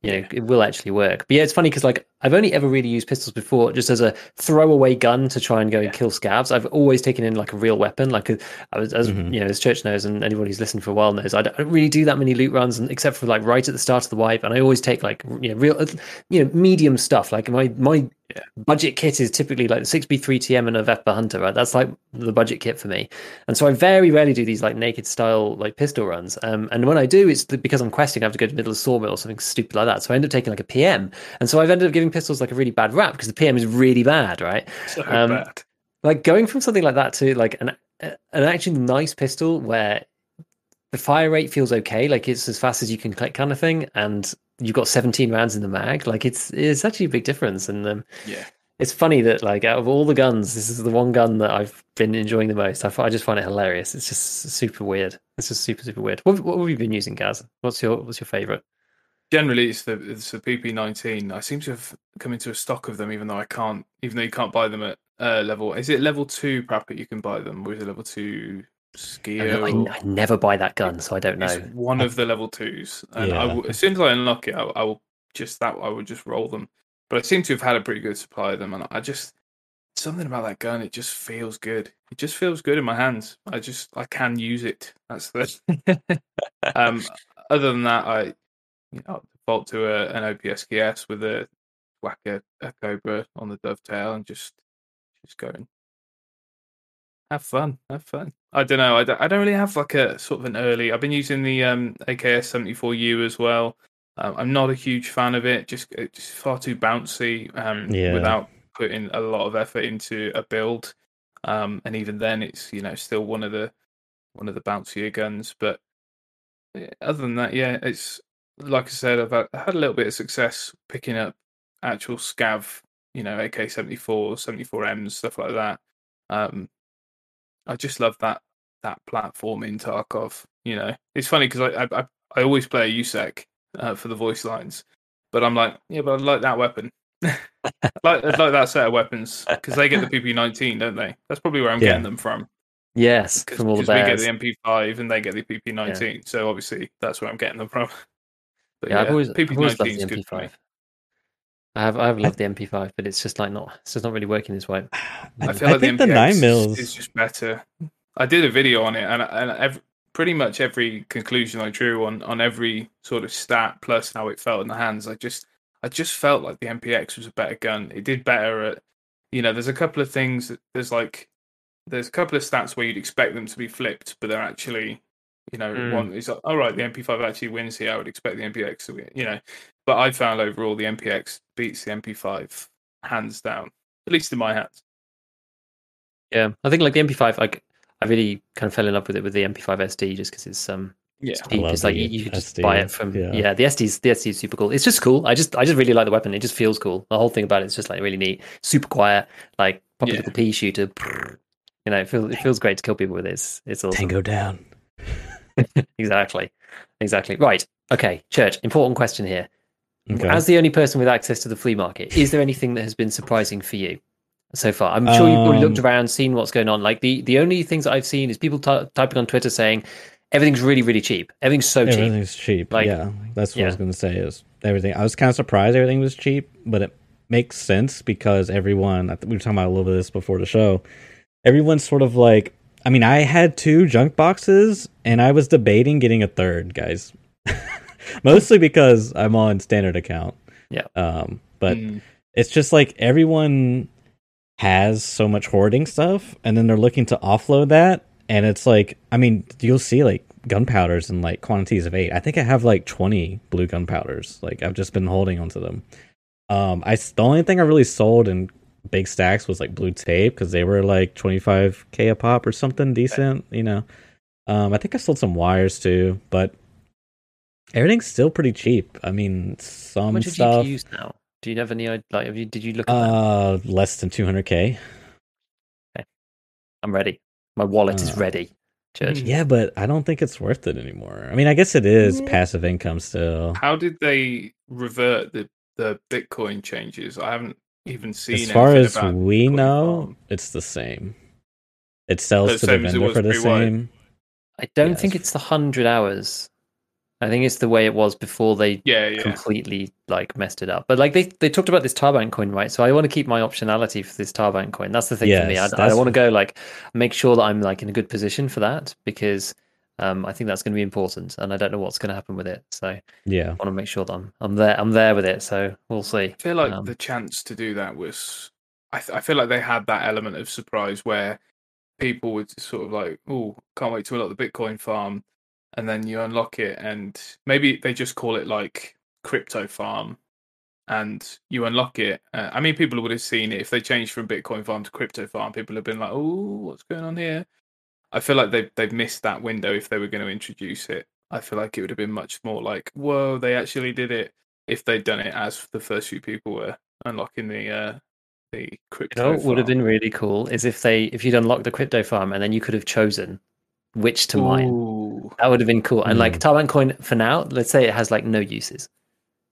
you know, yeah. it will actually work. But yeah, it's funny because like I've only ever really used pistols before just as a throwaway gun to try and go Yeah. and kill scavs. I've always taken in like a real weapon, like a, I was, as Mhm. you know, as Church knows, and anybody who's listened for a while knows, I don't, I don't really do that many loot runs, and except for like right at the start of the wipe, and I always take like you know real, you know, medium stuff. Like my my Yeah. budget kit is typically like the six B three TM and a Vepr Hunter, right? That's like the budget kit for me, and so I very rarely do these like naked style like pistol runs. Um, and when I do, it's because I'm questing, I have to go to the middle of sawmill or something stupid like that. So I end up taking like a PM, and so I've ended up giving pistols like a really bad rap because the PM is really bad, right? So Um, bad. like going from something like that to like an an actually nice pistol where the fire rate feels okay, like it's as fast as you can click kind of thing, and you've got 17 rounds in the mag. Like it's it's actually a big difference, and um, Yeah. it's funny that like out of all the guns, this is the one gun that I've been enjoying the most. I, I just find it hilarious. It's just super weird. It's just super super weird. What, what have you been using, Gaz? What's your what's your favorite? Generally, it's the it's the PP19. I seem to have come into a stock of them, even though I can't, even though you can't buy them at uh, level. Is it level two Prapor you can buy them, or is it level two I, Skill? I, I never buy that gun, so I don't know. It's one of the level twos, and I Yeah. will, as soon as I unlock it, I, I will just that I will just roll them. But I seem to have had a pretty good supply of them, and I just something about that gun. It just feels good. It just feels good in my hands. I just I can use it. That's the. um. Other than that, I you know default to a, an OPSKS with a whack a, a cobra on the dovetail and just just go and have fun. Have fun. I don't know. I don't, I don't really have like a sort of an early. I've been using the um, AKS seventy four U as well. Um, I'm not a huge fan of it. Just it's far too bouncy. Um, Yeah. without putting a lot of effort into a build. Um, and even then, it's you know still one of the one of the bouncier guns. But other than that, yeah, it's like I said, I've had, had a little bit of success picking up actual scav, you know, AK 74, 74Ms, stuff like that. Um, I just love that that platform in Tarkov. You know, it's funny because I, I I I always play a USEC uh, for the voice lines, but I'm like, yeah, but I like that weapon. like I'd like that set of weapons because they get the PP19, don't they? That's probably where I'm Yeah. getting them from. Yes, Because from all the we get the MP5 and they get the PP19, so obviously that's where I'm getting them from. But yeah, I've always, I've always loved PP19 the is good for me. MP5. I have, I have loved the MP5, but it's just like not, it's just not really working this way. I I, feel like think the, the nine is- mils. is just better. I did a video on it, and and ev pretty much every conclusion I drew on on every sort of stat plus how it felt in the hands, I just I just felt like the MPX was a better gun. It did better at, you know, there's a couple of things. that- There's like there's a couple of stats where you'd expect them to be flipped, but they're actually, you know, Mm. one is like, all right, the MP5 actually wins here. I would expect the MPX to win, you know. But I found overall the MPX beats the MP5 hands down, at least in my hands. Yeah, I think like the MP5, like I really kind of fell in love with it with the MP5 SD just because it's um Yeah. it's I It's like you, you could just SD, buy it from yeah. yeah. The SD's the SD is super cool. It's just cool. I just I just really like the weapon. It just feels cool. The whole thing about it is just like really neat, super quiet, like proper Yeah. little pea shooter. You know, it feels it feels great to kill people with it. It's, it's awesome. Tango down. Exactly, exactly. Right. Okay, church. Important question here. Okay. As the only person with access to the flea market, is there anything that has been surprising for you so far? I'm sure you've already looked Um, around, seen what's going on. Like the the only things that I've seen is people ty typing on Twitter saying everything's really really cheap. Everything's so cheap. Everything's cheap. Like- yeah, that's what I was going to say. Is everything? I was kind of surprised everything was cheap, but it makes sense because everyone. We were talking about a little bit of this before the show. Everyone's sort of like. I mean, I had two junk boxes, and I was debating getting a third, guys. Mostly because I'm on standard account. Yeah. Um, but Mm. it's just like everyone has so much hoarding stuff and then they're looking to offload that and it's like i mean you'll see like gunpowders in like quantities of eight i think i have like 20 blue gunpowders like i've just been holding onto them um i s- the only thing i really sold in big stacks was like blue tape because they were like 25k a pop or something decent you know um i think i sold some wires too but everything's still pretty cheap i mean some How some much have stuff you used now? Do you have any idea? Like, have you, did you look at that? uh less than 200k I'm ready. My wallet is uh, ready. Church. Yeah, but I don't think it's worth it anymore. I mean, I guess it is Yeah. passive income still. How did they revert the the Bitcoin changes? I haven't even seen. As far as about we know, farm. it's the same. It sells The to the same as it vendor for the pre-wipe. same. I don't Yeah, think it's- it's the hundred hours. I think it's the way it was before they Yeah, yeah. completely like messed it up. But like they they talked about this Tarbank coin, right? So I want to keep my optionality for this Tarbank coin. That's the thing for me. I, I want to go like make sure that I'm like in a good position for that because um, I think that's going to be important, and I don't know what's going to happen with it. So yeah, I want to make sure that I'm I'm there I'm there with it. So we'll see. I feel like Um, the chance to do that was. I, th- I feel like they had that element of surprise where people would sort of like, oh, can't wait to unlock the Bitcoin farm, and then you unlock it, and maybe they just call it like crypto farm, and you unlock it. Uh, I mean, people would have seen it if they changed from Bitcoin farm to crypto farm. People have been like, oh, what's going on here? I feel like they've they've missed that window if they were going to introduce it. I feel like it would have been much more like, whoa, they actually did it if they'd done it as the first few people were unlocking the uh the You crypto. know, what would have been really cool is if they if you'd unlocked the crypto farm and then you could have chosen which to mine. That would have been cool. And like Mm. Tarbank coin for now, let's say it has like no uses,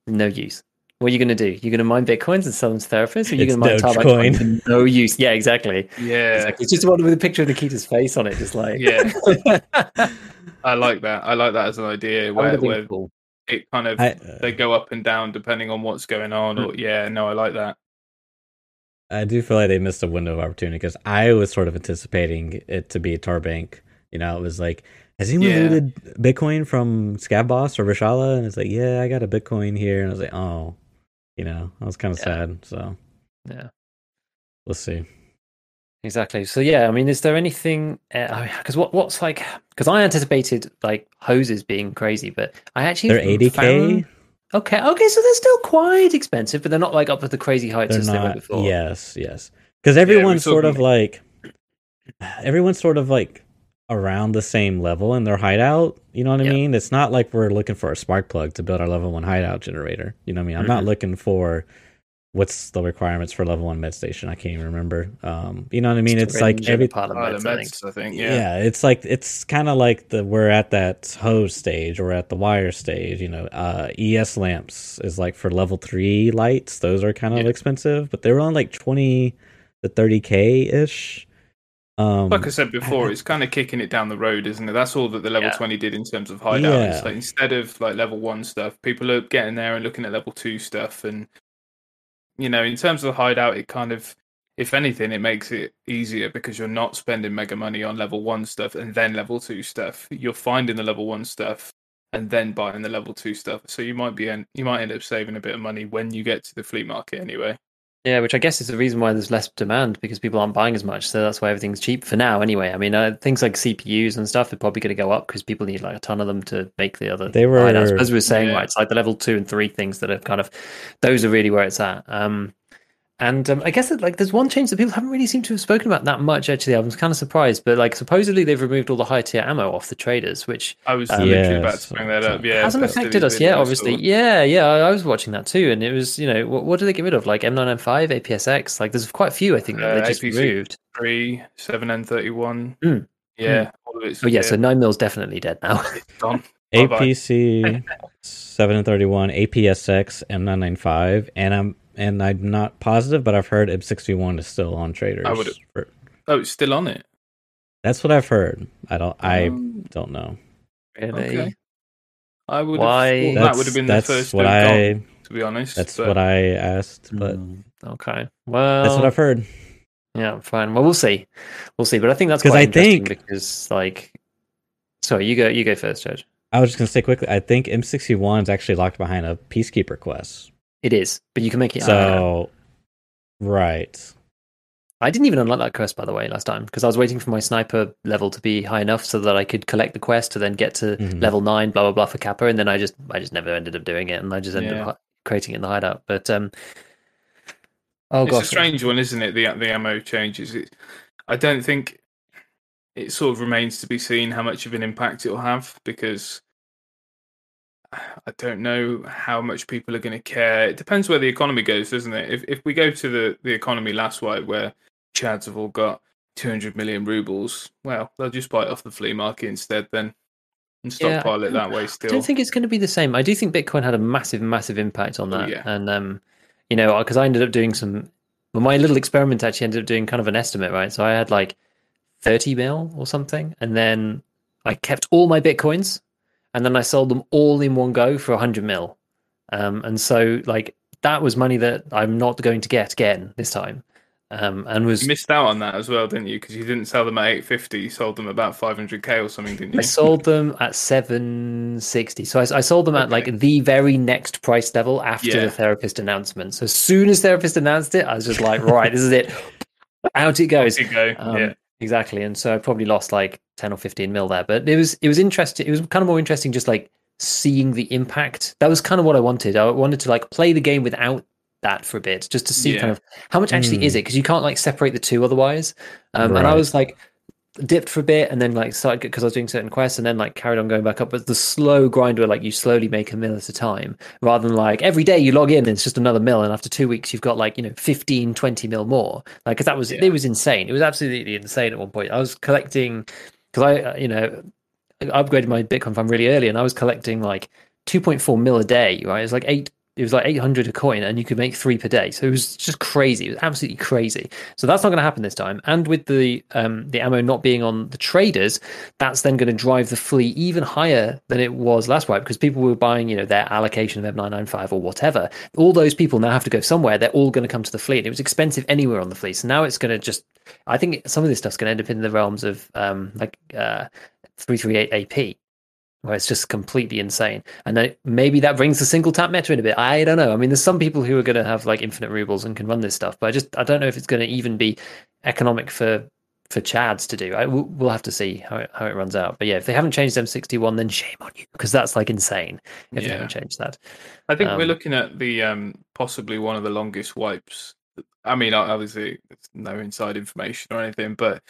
no use. What are you going to do? You're going to mine bitcoins and sell them to therapists, or you're It's going to mine Tarbank Dogecoin. coin no use? Yeah, exactly. Yeah, Exactly. It's just one with a picture of Nikita's face on it, just like Yeah. I like that. I like that as an idea where, where cool. it kind of I, uh, they go up and down depending on what's going on. Or yeah, no, I like that. I do feel like they missed a window of opportunity because I was sort of anticipating it to be a Tarbank. You know, it was like, has anyone Yeah. looted Bitcoin from Scav Boss or Reshala? And it's like, yeah, I got a Bitcoin here. And I was like, oh, you know, I was kind of Yeah. sad. So Yeah. we'll see. Exactly. So yeah, I mean, is there anything? Eh, because what what's like? Because I anticipated like hoses being crazy, but I actually They're 80k. Okay, okay, so they're still quite expensive, but they're not like up to the crazy heights They're as they were before. Yes, yes. Because we're everyone's sort of like, everyone's sort of like around the same level in their hideout. You know what I Yeah. mean? It's not like we're looking for a spark plug to build our level one hideout generator. You know what I mean? I'm not Mhm. looking for what's the requirements for level one med station. I can't even remember. Um, you know what I mean? It's like every part of Oh, the meds, I think. meds, I think. yeah. Yeah. it's like it's kind of like the we're at that hose stage or at the wire stage. You know, uh, ES lamps is like for level three lights. Those are kind of Yeah. expensive, but they're on like twenty to thirty k ish. Um, Like I said before, it's kind of kicking it down the road, isn't it? That's all that the level Yeah. 20 did in terms of hideout. It's Yeah. like instead of like level one stuff, people are getting there and looking at level two stuff. And, you know, in terms of the hideout, it kind of, if anything, it makes it easier because you're not spending mega money on level one stuff and then level two stuff. You're finding the level one stuff and then buying the level two stuff. So you might be, en- you might end up saving a bit of money when you get to the flea market anyway. Yeah, which I guess is the reason why there's less demand because people aren't buying as much. So that's why everything's cheap for now, anyway. I mean, uh, things like CPUs and stuff are probably going to go up because people need like a ton of them to make the other. They were- hideouts. as we were saying, Yeah. right? It's like the level two and three things that are kind of those are really where it's at. Um, and um, I guess that, like there's one change that people haven't really seemed to have spoken about that much. Actually, I was kind of surprised, but like supposedly they've removed all the high tier ammo off the traders, which I was Um, literally about to bring that up. Yeah, hasn't affected us yet, obviously. saw. Yeah, yeah, I I was watching that too, and it was, you know, what, what did they get rid of? Like M9M5, APSX. Like, there's quite a few, I think, that Uh, they just APC. removed. three, seven N thirty one. Mm. Yeah, all of it's Oh yeah, so nine mil's definitely dead now. it's gone. APC seven and thirty one, APSX M nine nine five, and I'm and I'm not positive, but I've heard M sixty one is still on traders. I would- for- Oh, it's still on it. That's what I've heard. I don't. I Um, don't know. really? Okay. I would Why- have thought that would have been the that's first what to I. gone, to be honest. That's but what I asked, but Mm, okay. Well, that's what I've heard. yeah, fine. Well, we'll see. We'll see. But I think that's 'Cause quite I think- because, like, sorry, you go. You go first, Judge. I was just gonna say quickly. I think M sixty one is actually locked behind a peacekeeper quest. It is, but you can make it. So, right. I didn't even unlock that quest, by the way, last time because I was waiting for my sniper level to be high enough so that I could collect the quest to then get to Mhm. level nine, blah blah blah for Kappa, and then I just I just never ended up doing it, and I just ended Yeah. up creating it in the hideout. But um, oh it's gosh, a strange one, isn't it? The the ammo changes. It, I don't think it sort of remains to be seen how much of an impact it'll have because I don't know how much people are going to care. It depends where the economy goes, doesn't it? If if we go to the the economy last white where Chads have all got 200 million rubles, well, they'll just buy it off the flea market instead then and Yeah, stockpile it that way still. I don't think it's going to be the same. I do think Bitcoin had a massive, massive impact on Oh, that. yeah. And, um, you know, because I ended up doing some, well, my little experiment actually ended up doing kind of an estimate, right? So I had like 30 mil or something. And then I kept all my Bitcoins. And then I sold them all in one go for 100 mil. Um, and so like that was money that I'm not going to get again this time. Um, and was You missed out on that as well, didn't you? Because you didn't sell them at 850, you sold them about 500k or something, didn't you? I sold them at 760. So I, I sold them at like the very next price level after Yeah. the therapist announcement. So as soon as therapist announced it, I was just like, right, this is it. Out it goes. You go. Um, yeah. Exactly. And so I probably lost like 10 or 15 mil there. But it was it was interesting. It was kind of more interesting just like seeing the impact. That was kind of what I wanted. I wanted to like play the game without that for a bit, just to see Yeah. kind of how much actually Mm. is it? Because you can't like separate the two otherwise. Um, And I was like dipped for a bit and then like started because I was doing certain quests and then like carried on going back up. But the slow grind where like you slowly make a mill at a time rather than like every day you log in and it's just another mill and after two weeks you've got like, you know, 15, 20 mil more. Like, cause that was, Yeah. it was insane. It was absolutely insane at one point. I was collecting because I, uh, you know, I upgraded my Bitcoin farm really early and I was collecting like 2.4 mil a day, right? It's like eight, it was like 800 a coin and you could make three per day. So it was just crazy. It was absolutely crazy. So that's not going to happen this time. And with the, um, the ammo not being on the traders, that's then going to drive the flea even higher than it was last wipe because people were buying, you know, their allocation of M995 or whatever. All those people now have to go somewhere. They're all going to come to the flea. It was expensive anywhere on the flea. So now it's going to just, I think some of this stuff's going to end up in the realms of um, like uh, 338 AP where it's just completely insane. And maybe that brings the single tap meta in a bit. I don't know. I mean, there's some people who are going to have like infinite rubles and can run this stuff, but I just I don't know if it's going to even be economic for for Chads to do. I, we'll, have to see how it, how it runs out. But yeah, if they haven't changed M61, then shame on you because that's like insane if they haven't changed that. I think we're Um, looking at the um, possibly one of the longest wipes. I mean, obviously, it's no inside information or anything, but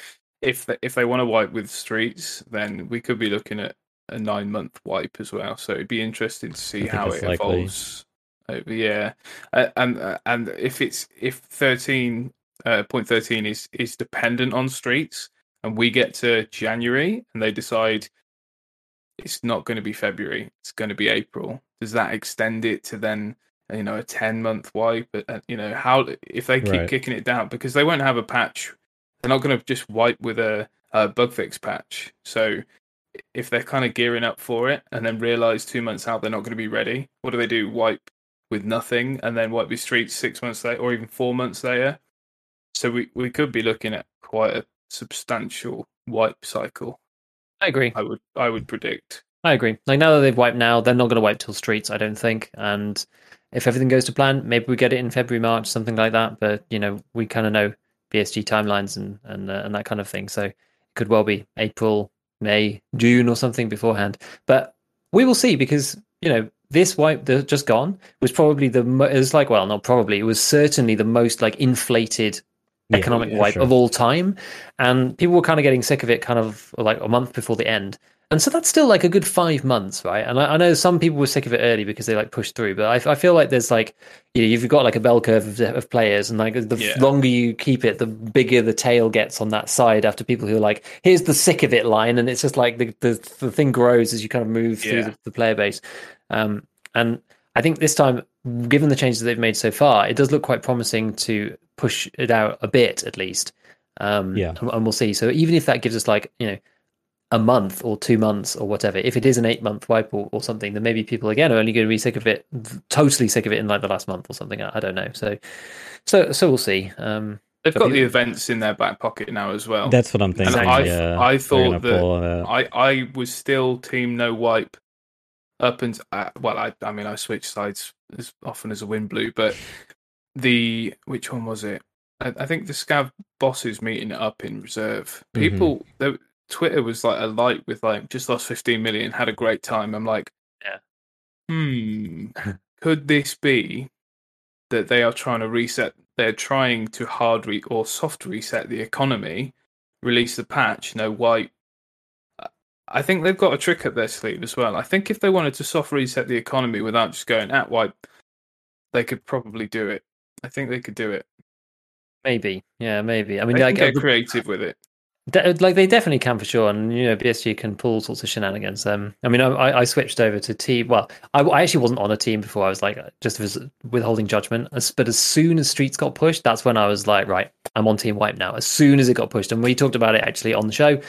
if they, if they want to wipe with streets, then we could be looking at a nine month wipe as well. So it'd be interesting to see how it likely. evolves. Over, yeah, uh, and uh, and if it's if thirteen uh, point thirteen is is dependent on streets, and we get to January and they decide it's not going to be February, it's going to be April. Does that extend it to then, you know, a 10 month wipe? Uh, You know, how, if they keep Right. kicking it down, because they won't have a patch, they're not going to just wipe with a, a bug fix patch. So if they're kind of gearing up for it and then realize two months out they're not going to be ready, what do they do? Wipe with nothing and then wipe with streets six months later or even four months later? So we, we could be looking at quite a substantial wipe cycle. I agree. I would I would predict. I agree. Like now that they've wiped now, they're not going to wipe till streets, I don't think. And if everything goes to plan, maybe we get it in February, March, something like that. But you know, we kind of know BSG timelines and and uh, and that kind of thing. So it could well be April, May, June, or something beforehand. But we will see because you know this wipe that just gone was probably the mo- it was like well not probably it was certainly the most like inflated Yeah, economic yeah, wipe sure. of all time and people were kind of getting sick of it kind of like a month before the end and so that's still like a good five months right? And i, I know some people were sick of it early because they like pushed through but i, I feel like there's like you know, you've got like a bell curve of, of players and like the Yeah. longer you keep it the bigger the tail gets on that side after people who are like here's the sick of it line. And it's just like the, the, the thing grows as you kind of move through the, the player base. Um, and i think this time given the changes they've made so far it does look quite promising to push it out a bit at least. Um Yeah. and, and we'll see. So even if that gives us like you know a month or two months or whatever if it is an eight month wipe or, or something then maybe people again are only going to be sick of it totally sick of it in like the last month or something i, I don't know so so so we'll see um They've got the events in their back pocket now as well. That's what I'm thinking. I- yeah, I thought that- pull it. I I was still team no wipe up and uh, well I I mean I switched sides as often as a wind blew but the which one was it I, I think the scav bosses meeting up in reserve Mhm. people the Twitter was like a light with like just lost 15 million had a great time I'm like Yeah. hmm could this be that they are trying to reset they're trying to hard re- or soft reset the economy release the patch no wipe I think they've got a trick up their sleeve as well. I think if they wanted to soft reset the economy without just going at wipe, they could probably do it. I think they could do it. maybe yeah maybe i mean They like can uh, get creative with it. De- like they definitely can for sure, and you know BSG can pull sorts of shenanigans. Um, I mean, I, I I switched over to team. Well, I, I actually wasn't on a team before. I was like just was withholding judgment. As, but as soon as Streets got pushed, that's when I was like, right, I'm on Team Wipe now. As soon as it got pushed, and we talked about it actually on the show.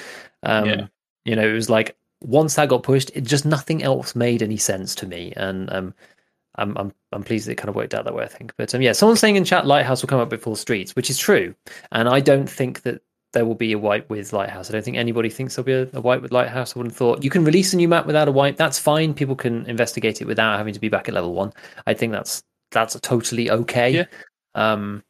Um, Yeah. you know, it was like once that got pushed, it just nothing else made any sense to me, and um, I'm I'm I'm pleased it kind of worked out that way. I think, but um, yeah, someone's saying in chat, Lighthouse will come up before Streets, which is true, and I don't think that there will be a wipe with Lighthouse. I don't think anybody thinks there'll be a, a wipe with Lighthouse. I wouldn't have thought you can release a new map without a wipe. That's fine. People can investigate it without having to be back at level one. I think that's that's totally okay. Yeah. Um,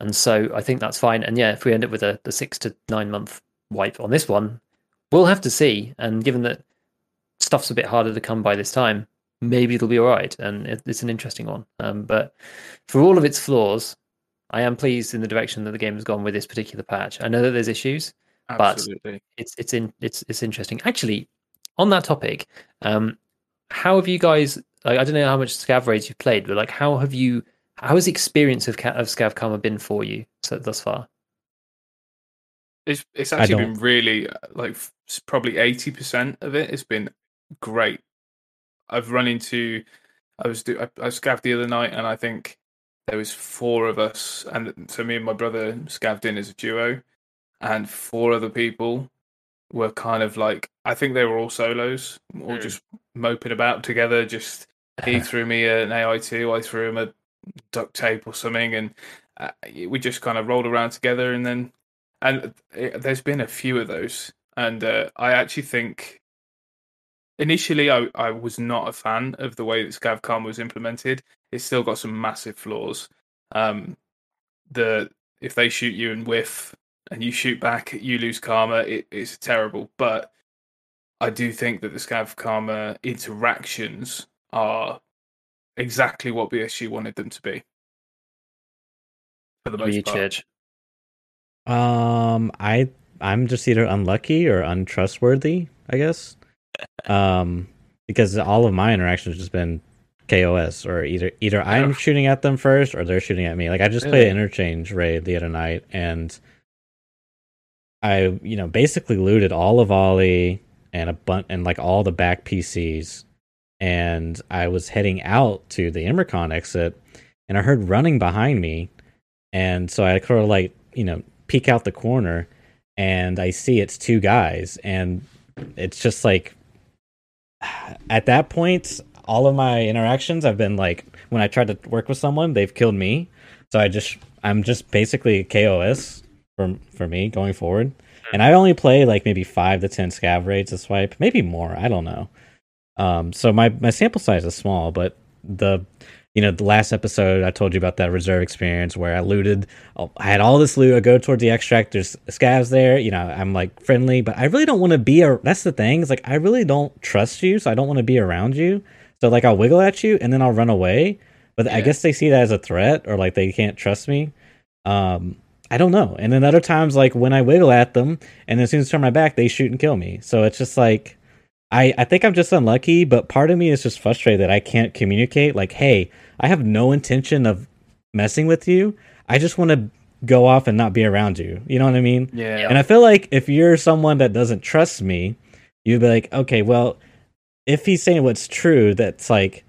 and so I think that's fine. And yeah, if we end up with a the six to nine month wipe on this one, we'll have to see. And given that stuff's a bit harder to come by this time, maybe it'll be all right. And it, it's an interesting one. Um, but for all of its flaws, I am pleased in the direction that the game has gone with this particular patch. I know that there's issues, Absolutely. it's it's in it's it's interesting. Actually, on that topic, um, how have you guys? Like, I don't know how much Scav raids you've played, but like, how have you? How has the experience of Ca- of Scav Karma been for you so thus far? It's it's actually been really uh, like probably eighty percent of it has been great. I've run into, I was do, I, I scavved the other night, and I think there was four of us, and so me and my brother scavved in as a duo, and four other people were kind of like I think they were all solos, all Hmm. just moping about together. Just he threw me an AI two, I threw him a duct tape or something, and uh, we just kind of rolled around together, and then and it, there's been a few of those, and uh, I actually think initially I, I was not a fan of the way that Scav Karma was implemented. It's still got some massive flaws. Um, the if they shoot you and whiff and you shoot back, you lose karma. It, it's terrible, but I do think that the Scav Karma interactions are exactly what BSG wanted them to be. For the you, most part. Um, I I'm just either unlucky or untrustworthy, I guess. Um, because all of my interactions have just been KOS, or either either I'm shooting at them first, or they're shooting at me. Like I just played Really? an interchange raid the other night, and I you know basically looted all of OLI and a bunch and like all the back PCs, and I was heading out to the Emercom exit, and I heard running behind me, and so I sort of like you know peek out the corner, and I see it's two guys, and it's just like at that point, all of my interactions have been like when I tried to work with someone, they've killed me. So I just I'm just basically a KOS for for me going forward. And I only play like maybe five to ten scav raids a swipe, maybe more. I don't know. Um, so my my sample size is small, but the you know the last episode I told you about that reserve experience where I looted. oh, I had all this loot. I go towards the extract. There's scavs there. You know I'm like friendly, but I really don't want to be. A, that's the thing. Is like I really don't trust you, so I don't want to be around you. So like I'll wiggle at you and then I'll run away. But I guess they see that as a threat or like they can't trust me. Um, I don't know. And then other times, like when I wiggle at them, and as soon as I turn my back, they shoot and kill me. So it's just like, I I think I'm just unlucky. But part of me is just frustrated that I can't communicate. Like, hey, I have no intention of messing with you. I just want to go off and not be around you. You know what I mean? Yeah. And I feel like if you're someone that doesn't trust me, you'd be like, okay, well, if he's saying what's true, that's like,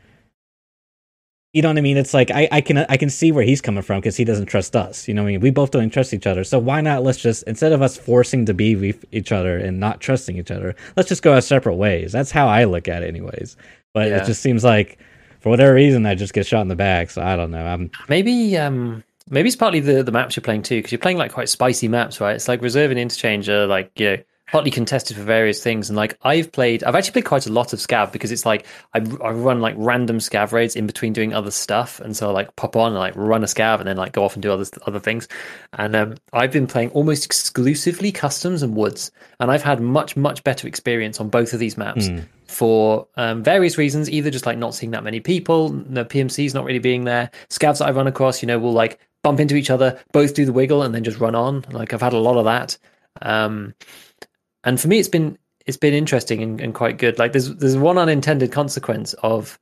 you know what I mean? It's like I, I can I can see where he's coming from because he doesn't trust us. You know what I mean? We both don't trust each other. So why not? Let's just instead of us forcing to be with each other and not trusting each other, let's just go our separate ways. That's how I look at it, anyways. But Yeah. it just seems like for whatever reason, I just get shot in the back. So I don't know. I'm Maybe um maybe it's partly the the maps you're playing too because you're playing like quite spicy maps, right? It's like reserve and interchange are like you know hotly contested for various things, and like I've played, I've actually played quite a lot of scav because it's like I, I run like random scav raids in between doing other stuff, and so I like pop on and like run a scav and then like go off and do other other things, and um, I've been playing almost exclusively customs and woods, and I've had much much better experience on both of these maps Hmm. for um, various reasons, either just like not seeing that many people, the PMCs not really being there. Scavs that I run across, you know, will like bump into each other, both do the wiggle, and then just run on. Like I've had a lot of that. Um, and for me, it's been it's been interesting and, and quite good. Like there's there's one unintended consequence of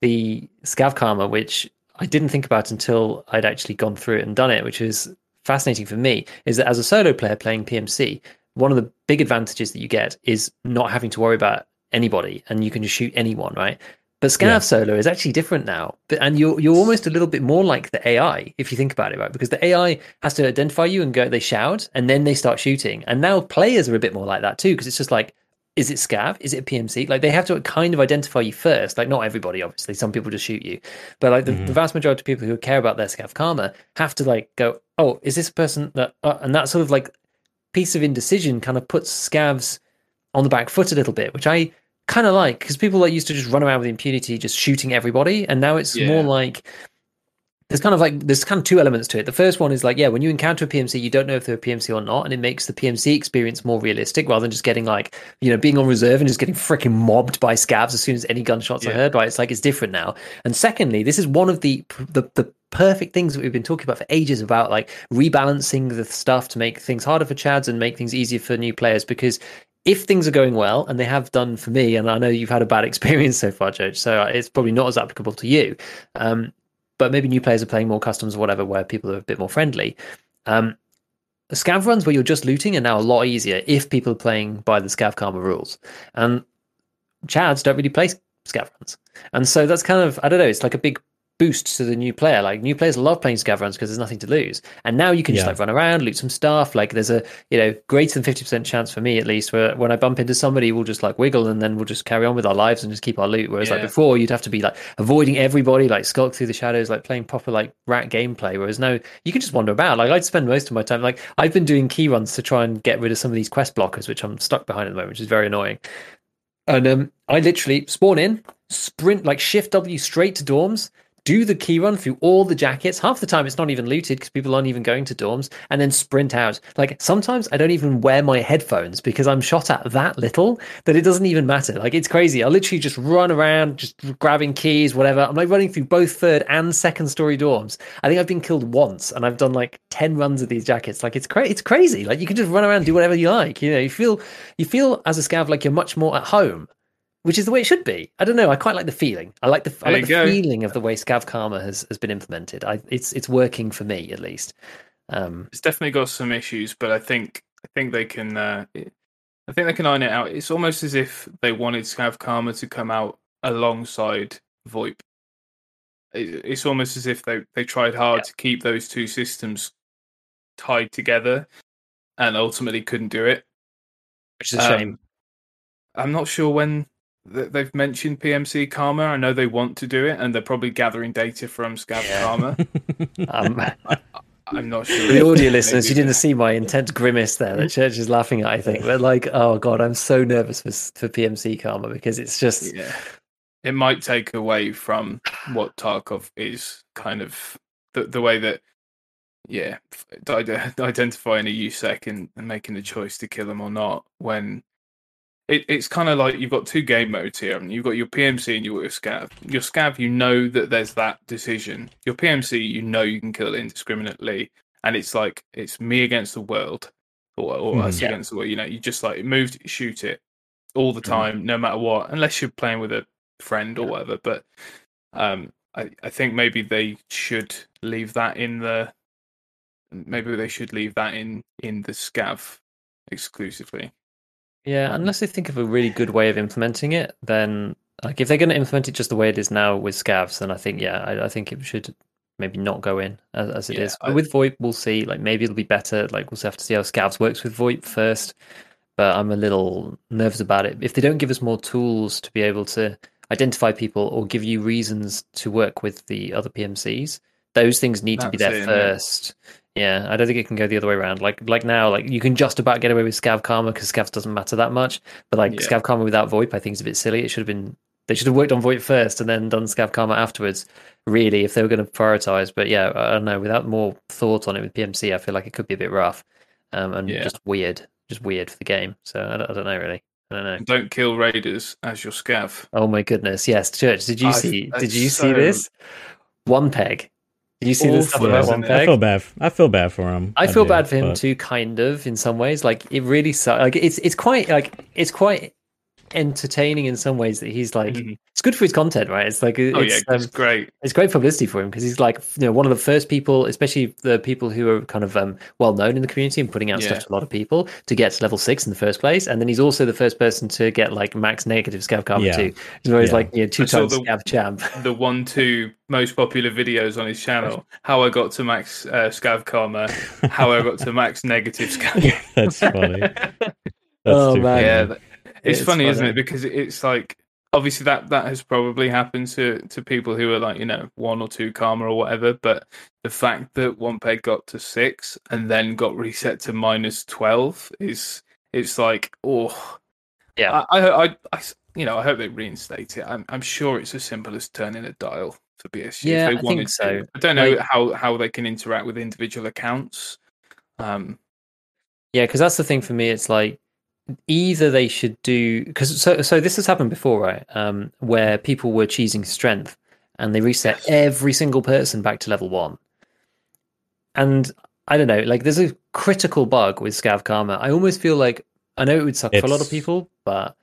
the scav karma, which I didn't think about until I'd actually gone through it and done it, which is fascinating for me. Is that as a solo player playing PMC, one of the big advantages that you get is not having to worry about anybody and you can just shoot anyone, right? But Scav Yeah. solo is actually different now, but and you're you're almost a little bit more like the AI if you think about it, right? Because the AI has to identify you and go, they shout, and then they start shooting. And now players are a bit more like that too, because it's just like is it scav is it pmc like they have to kind of identify you first like not everybody obviously some people just shoot you but like the, Mhm. the vast majority of people who care about their scav karma have to like go oh is this a person that uh, and that sort of like piece of indecision kind of puts scavs on the back foot a little bit which i kind of like because people like used to just run around with impunity just shooting everybody and now it's more like there's kind of like there's kind of two elements to it. The first one is like, yeah, when you encounter a PMC, you don't know if they're a PMC or not, and it makes the PMC experience more realistic rather than just getting like, you know, being on reserve and just getting freaking mobbed by scavs as soon as any gunshots are heard. Right? It's like it's different now. And secondly, this is one of the the the perfect things that we've been talking about for ages about like rebalancing the stuff to make things harder for chads and make things easier for new players because if things are going well and they have done for me and i know you've had a bad experience so far judge so it's probably not as applicable to you um, but maybe new players are playing more customs or whatever where people are a bit more friendly. Um, scav runs where you're just looting are now a lot easier if people are playing by the scav karma rules. And chads don't really play scav runs. And so that's kind of i don't know it's like a big boost to the new player. Like new players love playing scav runs because there's nothing to lose. And now you can just Yeah. like run around loot some stuff. Like there's a you know greater than 50% chance for me at least where when i bump into somebody we'll just like wiggle and then we'll just carry on with our lives and just keep our loot. Whereas like before you'd have to be like avoiding everybody like skulk through the shadows like playing proper like rat gameplay. Whereas now you can just wander about. Like i'd spend most of my time like i've been doing key runs to try and get rid of some of these quest blockers which i'm stuck behind at the moment which is very annoying. And um, I literally spawn in, sprint like shift W straight to dorms, do the key run through all the jackets. Half the time it's not even looted because people aren't even going to dorms, and then sprint out. Like sometimes I don't even wear my headphones because I'm shot at that little that it doesn't even matter. Like it's crazy. I literally just run around, just grabbing keys, whatever. I'm like running through both third and second story dorms. I think I've been killed once, and I've done like ten runs of these jackets. Like it's crazy. It's crazy. Like you can just run around, do whatever you like. You know, you feel you feel as a scav like you're much more at home which is the way it should be. I don't know. I quite like the feeling. I like the I like the go. feeling of the way Scav Karma has, has been implemented. I it's it's working for me at least. Um, it's definitely got some issues, but I think I think they can. Uh, I think they can iron it out. It's almost as if they wanted Scav Karma to come out alongside VoIP. It, it's almost as if they they tried hard Yeah. to keep those two systems tied together, and ultimately couldn't do it. which is a Um, shame. I'm not sure when they've mentioned PMC Karma. I know they want to do it, and they're probably gathering data from Scav Yeah. Karma. Um, I'm not sure. the audio listeners, you didn't that. see my intense grimace there. The church is laughing at. I think, but like, oh god, I'm so nervous for for PMC Karma because it's just Yeah, it might take away from what Tarkov is kind of the the way that. Yeah, identifying a USEC and, and making the choice to kill them or not when it, it's kind of like you've got two game modes here. And you've got your PMC and your scav. Your scav, you know that there's that decision. Your PMC, you know you can kill indiscriminately, and it's like it's me against the world, or, or Mhm. us Yeah. against the world. You know, you just like move, shoot it all the Mhm. time, no matter what, unless you're playing with a friend or Yeah. whatever. But um, I, I think maybe they should leave that in the. Maybe they should leave that in in the scav exclusively. Yeah, unless they think of a really good way of implementing it, then like if they're going to implement it just the way it is now with scavs, then I think yeah, I, I think it should maybe not go in as, as it is. Yeah, But I- with VoIP, we'll see. Like maybe it'll be better. Like we'll have to see how scavs works with VoIP first. But I'm a little nervous about it. If they don't give us more tools to be able to identify people or give you reasons to work with the other PMCs, those things need to be there it, first. Yeah, I don't think it can go the other way around. Like like now, like you can just about get away with Scav Karma because Scav doesn't matter that much. But like Yeah. Scav Karma without VoIP, I think is a bit silly. It should have been they should have worked on VoIP first and then done Scav Karma afterwards. Really, if they were going to prioritize. But yeah, I don't know. Without more thought on it with PMC, I feel like it could be a bit rough um, and Yeah. just weird, just weird for the game. So I don't, I don't know really. I don't know. Don't kill raiders as your scav. Oh my goodness! Yes, Church. Did you I- see? Did you so see this? One peg. Did you see this stuff awful, about one peg? I feel bad. I feel bad for him. I feel do, bad for him but- too, kind of in some ways. Like it really sucks. Like it's it's quite like it's quite entertaining in some ways that he's like Mhm. it's good for his content, right? It's like Oh yeah, it's, it's um, great. it's great publicity for him because he's like you know one of the first people, especially the people who are kind of um, well known in the community and putting out Yeah. stuff to a lot of people to get to level six in the first place, and then he's also the first person to get like max negative scav karma Yeah. too. Where he's Yeah. like you know two times the- scav champ. The one, two most popular videos on his channel: how I got to max uh, scav karma, how I got to max negative scav. That's funny. That's Oh, man. funny. th- It's, It's funny, isn't it? Because it's like obviously that that has probably happened to to people who are like you know one or two karma or whatever. But the fact that one peg got to six and then got reset to minus twelve is it's like oh Yeah. I I, I, I you know I hope they reinstate it. I'm I'm sure it's as simple as turning a dial for BSG. Yeah, if I they think so. To. I don't know Like- how how they can interact with individual accounts. Um, Yeah, because that's the thing for me. It's like either they should do because so so this has happened before, right? Um, where people were choosing strength and they reset every single person back to level one. And I don't know, like there's a critical bug with Scav Karma. I almost feel like I know it would suck for a lot of people, but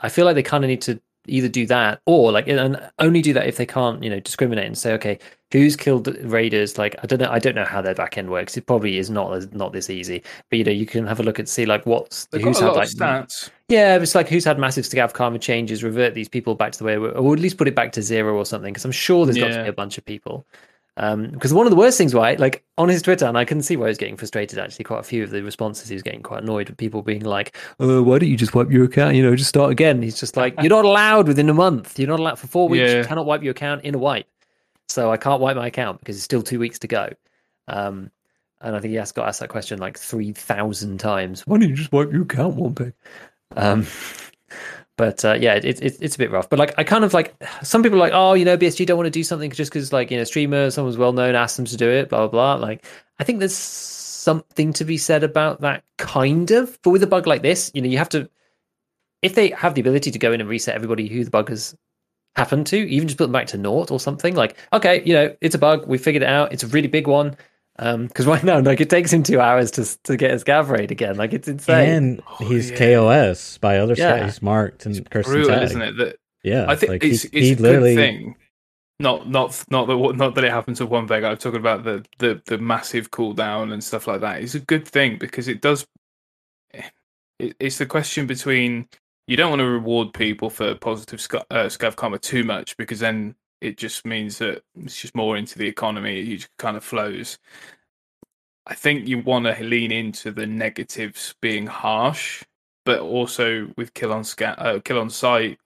I feel like they kind of need to either do that or like and only do that if they can't you know discriminate and say okay who's killed raiders? Like i don't know i don't know how their back end works. It probably is not not this easy. But you know you can have a look and see like what's they've who's had like stats. yeah it's like who's had massive scav karma changes revert these people back to the way or at least put it back to zero or something because i'm sure there's got to be a bunch of people um because one of the worst things right like on his twitter and i can see why he's getting frustrated actually quite a few of the responses he was getting quite annoyed with people being like uh, why don't you just wipe your account? You know just start again. He's just like you're not allowed within a month. You're not allowed for four weeks you cannot wipe your account in a wipe. So i can't wipe my account because it's still two weeks to go. Um and i think he has got asked that question like 3000 times. Why don't you just wipe your account one peg um but uh, yeah, it, it, it's a bit rough. But like, I kind of like some people are like, oh, you know, BSG don't want to do something just because like you know, streamer, someone's well known, asked them to do it, blah blah blah. Like, I think there's something to be said about that kind of. But with a bug like this, you know, you have to if they have the ability to go in and reset everybody who the bug has happened to, even just put them back to naught or something. Like, okay, you know, it's a bug, we figured it out, it's a really big one. Um, because right now, like, it takes him two hours to to get his scav raid again. Like, it's insane. And Oh, he's yeah. KOS by other Yeah. yeah. He's marked and cursed and Brutal, tagged. isn't it? That Yeah, I think like, it's, he, it's he a literally good thing. Not not not that not that it happens to one peg. I'm talking about the the the massive cooldown and stuff like that. It's a good thing because it does. It, it's the question between you don't want to reward people for positive sc- uh, scav karma too much because then it just means that it's just more into the economy. It just kind of flows. I think you want to lean into the negatives being harsh, but also with kill on uh, kill on site,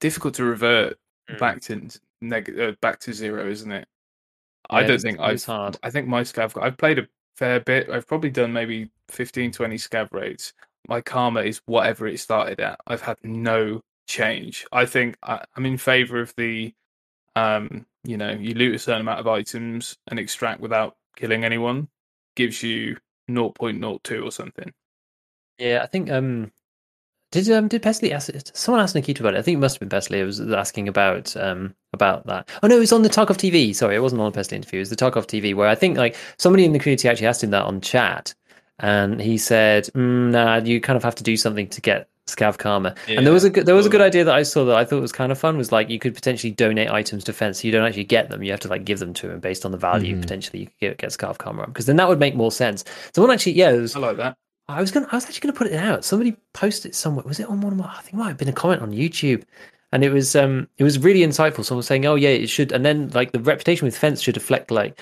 difficult to revert Mm. back to neg- uh, back to zero, isn't it? Yeah, I don't think I've. hard. I think my scav. I've played a fair bit. I've probably done maybe 15, 20 scav raids. My karma is whatever it started at. I've had no change. I think I, I'm in favor of the, um, you know, you loot a certain amount of items and extract without killing anyone, gives you 0.02 or something. Yeah, I think um did um did Pestily ask someone asked Nikita about it? I think it must have been Pestily. It was asking about um about that. Oh no, it was on the Tarkov TV. Sorry, it wasn't on the Pestily interview. It was the Tarkov TV where I think like somebody in the community actually asked him that on chat, and he said, mm, "Nah, you kind of have to do something to get scav karma." and there was a good, there was a good idea that I saw that I thought was kind of fun. Was like you could potentially donate items to fence. So you don't actually get them. You have to like give them to him based on the value Mhm. potentially you could get, get scav karma because then that would make more sense. Someone actually, yeah, was I like that. I was gonna. I was actually gonna put it out. Somebody posted it somewhere. Was it on one of my? I think it might have been a comment on YouTube, and it was um it was really insightful. Someone was saying, "Oh yeah, it should," and then like the reputation with Fence should reflect like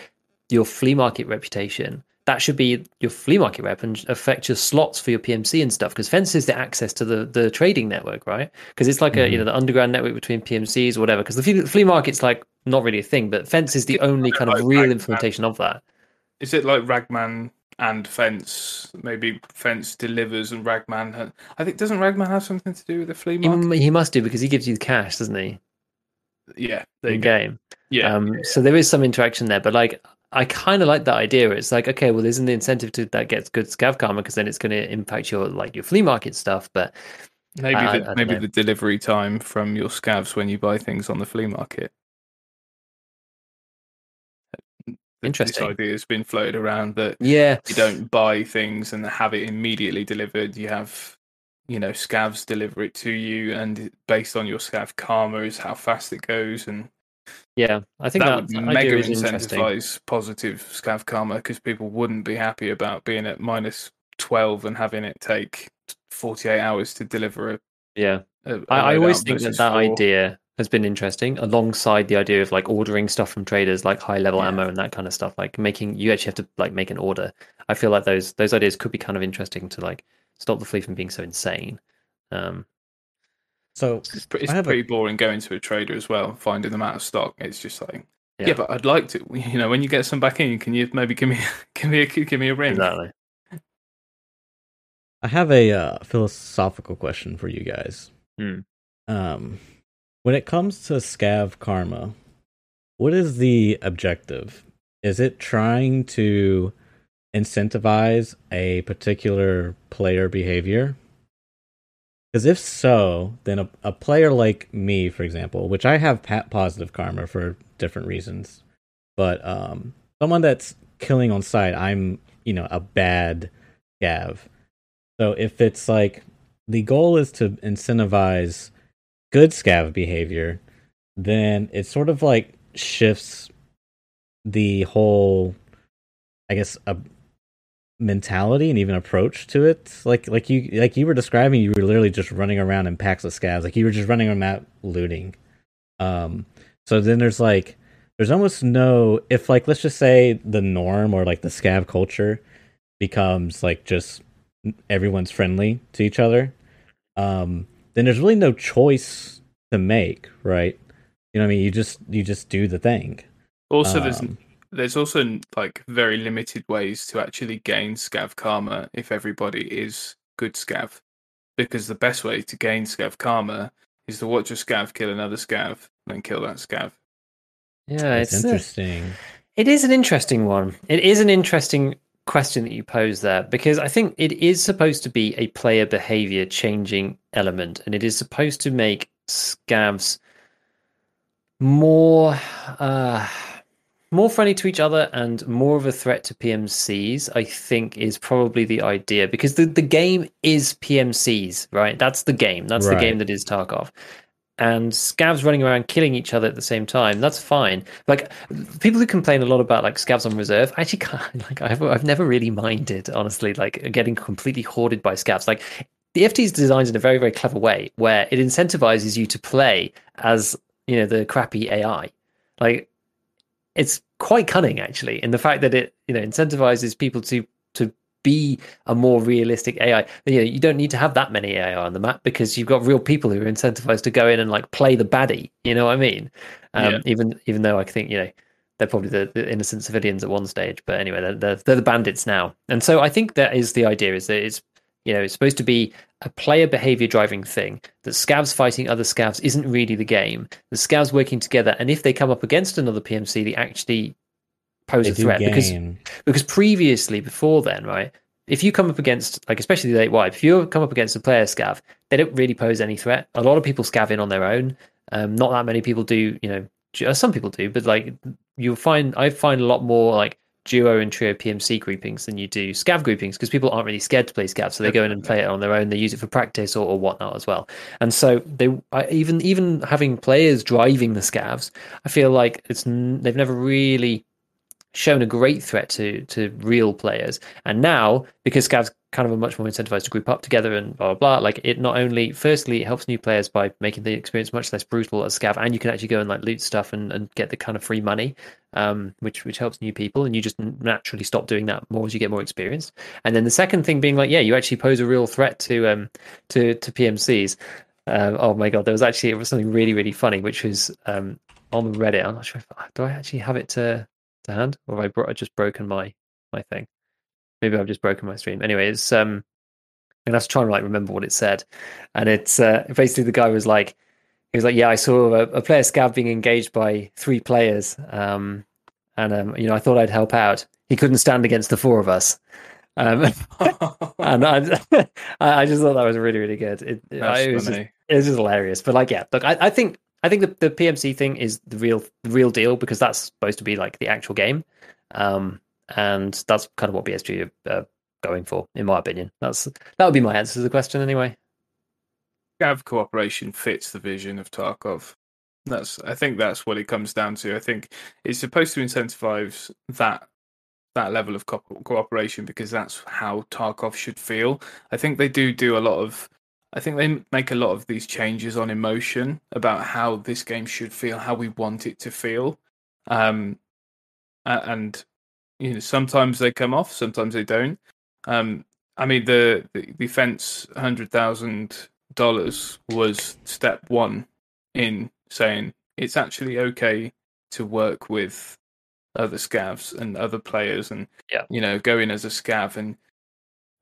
your flea market reputation. That should be your flea market rep and affect your slots for your PMC and stuff. Because Fence is the access to the the trading network, right? Because it's like a you know the underground network between PMCs or whatever. Because the flea, flea market's like not really a thing, but Fence is the only kind of like real Ragman. implementation of that. Is it like Ragman and Fence? Maybe Fence delivers and Ragman. Ha- I think doesn't Ragman have something to do with the flea He, market? he must do because he gives you the cash, doesn't he? yeah, there you In go. game. Yeah, um so there is some interaction there but like i kind of like that idea it's like okay well there's an incentive to that gets good scav karma because then it's going to impact your like your flea market stuff but maybe I- the maybe know. the delivery time from your scavs when you buy things on the flea market. Interesting. This idea has been floated around that yeah you don't buy things and have it immediately delivered. You have, you know, scavs deliver it to you, and based on your scav karma is how fast it goes, and yeah i think that that, would mega idea is interesting incentivize positive scav karma because people wouldn't be happy about being at minus twelve and having it take forty eight hours to deliver a. yeah a, a I, I always think that that four. idea has been interesting alongside the idea of like ordering stuff from traders like high level Yeah. ammo and that kind of stuff like making you actually have to like make an order i feel like those those ideas could be kind of interesting to like stop the flea from being so insane Um, So It's, pre- it's I a- pretty boring going to a trader as well, finding them out of stock. It's just like, yeah. Yeah. but I'd like to. You know, when you get some back in, can you maybe give me, give me, a, give me a ring? exactly. I have a uh, philosophical question for you guys. Hmm. Um, when it comes to scav karma, what is the objective? Is it trying to incentivize a particular player behavior? Because if so, then a, a player like me, for example, which I have positive karma for different reasons, but um, someone that's killing on sight, I'm you know a bad scav. So if it's like the goal is to incentivize good scav behavior, then it sort of like shifts the whole, I guess, a mentality and even approach to it. Like like you like you were describing, you were literally just running around in packs of scavs. Like you were just running around looting. Um. So then there's like there's almost no if like let's just say the norm or like the scav culture becomes like just everyone's friendly to each other, um, then there's really no choice to make, right? You know what I mean? You just you just do the thing. Also, Um, there's also like very limited ways to actually gain scav karma if everybody is good scav, because the best way to gain scav karma is to watch a scav kill another scav and then kill that scav. Yeah, It's it's uh, interesting. It is an interesting one. It is an interesting question that you pose there because I think it is supposed to be a player behavior changing element and it is supposed to make scavs more uh more friendly to each other and more of a threat to PMCs, I think is probably the idea because the, the game is PMCs, right? That's the game. That's the game that is Tarkov. And scavs running around killing each other at the same time, that's fine. Like people who complain a lot about like scavs on reserve, I actually can't like I've I've never really minded, honestly, like getting completely hoarded by scavs. Like the FT is designed in a very, very clever way where it incentivizes you to play as, you know, the crappy AI. Like it's quite cunning actually in the fact that it you know incentivizes people to to be a more realistic AI. You know, you don't need to have that many AI on the map because you've got real people who are incentivized to go in and like play the baddie. You know what I mean? Um, Yeah. Even even though I think you know they're probably the, the innocent civilians at one stage, but anyway, they're, they're they're the bandits now. And so I think that is the idea: is that it's you know it's supposed to be a player behavior driving thing. That scavs fighting other scavs isn't really the game. The scavs working together, and if they come up against another PMC, they actually pose They a threat because gain. because previously before then right if you come up against like especially the late wipe if you come up against a player scav they don't really pose any threat a lot of people scav in on their own um not that many people do you know some people do but like you'll find i find a lot more like duo and trio pmc groupings than you do scav groupings because people aren't really scared to play scav so they go in and play it on their own they use it for practice or, or whatnot as well and so they even even having players driving the scavs i feel like it's they've never really shown a great threat to to real players. And now, because Scavs kind of are much more incentivized to group up together and blah blah blah, like it not only firstly it helps new players by making the experience much less brutal as Scav, and you can actually go and like loot stuff and, and get the kind of free money, um, which which helps new people, and you just naturally stop doing that more as you get more experience. And then the second thing being like, yeah, you actually pose a real threat to um to to PMCs. Um, oh my god, there was actually it was something really really funny, which was um on Reddit. I'm not sure if do I actually have it to to hand, or have I bro- I just broken my my thing? Maybe I've just broken my stream. Anyway, it's um, I'm gonna have to try and like remember what it said, and it's uh, basically the guy was like, he was like, yeah, I saw a, a player scav being engaged by three players, um, and um, you know, I thought I'd help out. He couldn't stand against the four of us. Um, and I, I just thought that was really, really good. It, it, was just, it was just hilarious. But like, yeah, look, I, I think I think the, the PMC thing is the real the real deal because that's supposed to be like the actual game, um, and that's kind of what BSG are going for, in my opinion. That's that would be my answer to the question anyway. Scav cooperation fits the vision of Tarkov. That's I think that's what it comes down to. I think it's supposed to incentivize that that level of co- cooperation because that's how Tarkov should feel. I think they do do a lot of I think they make a lot of these changes on emotion about how this game should feel, how we want it to feel. Um and you know sometimes they come off, sometimes they don't. Um I mean the the, the fence 100,000 dollars was step one in saying it's actually okay to work with other scavs and other players and Yeah. you know go in as a scav and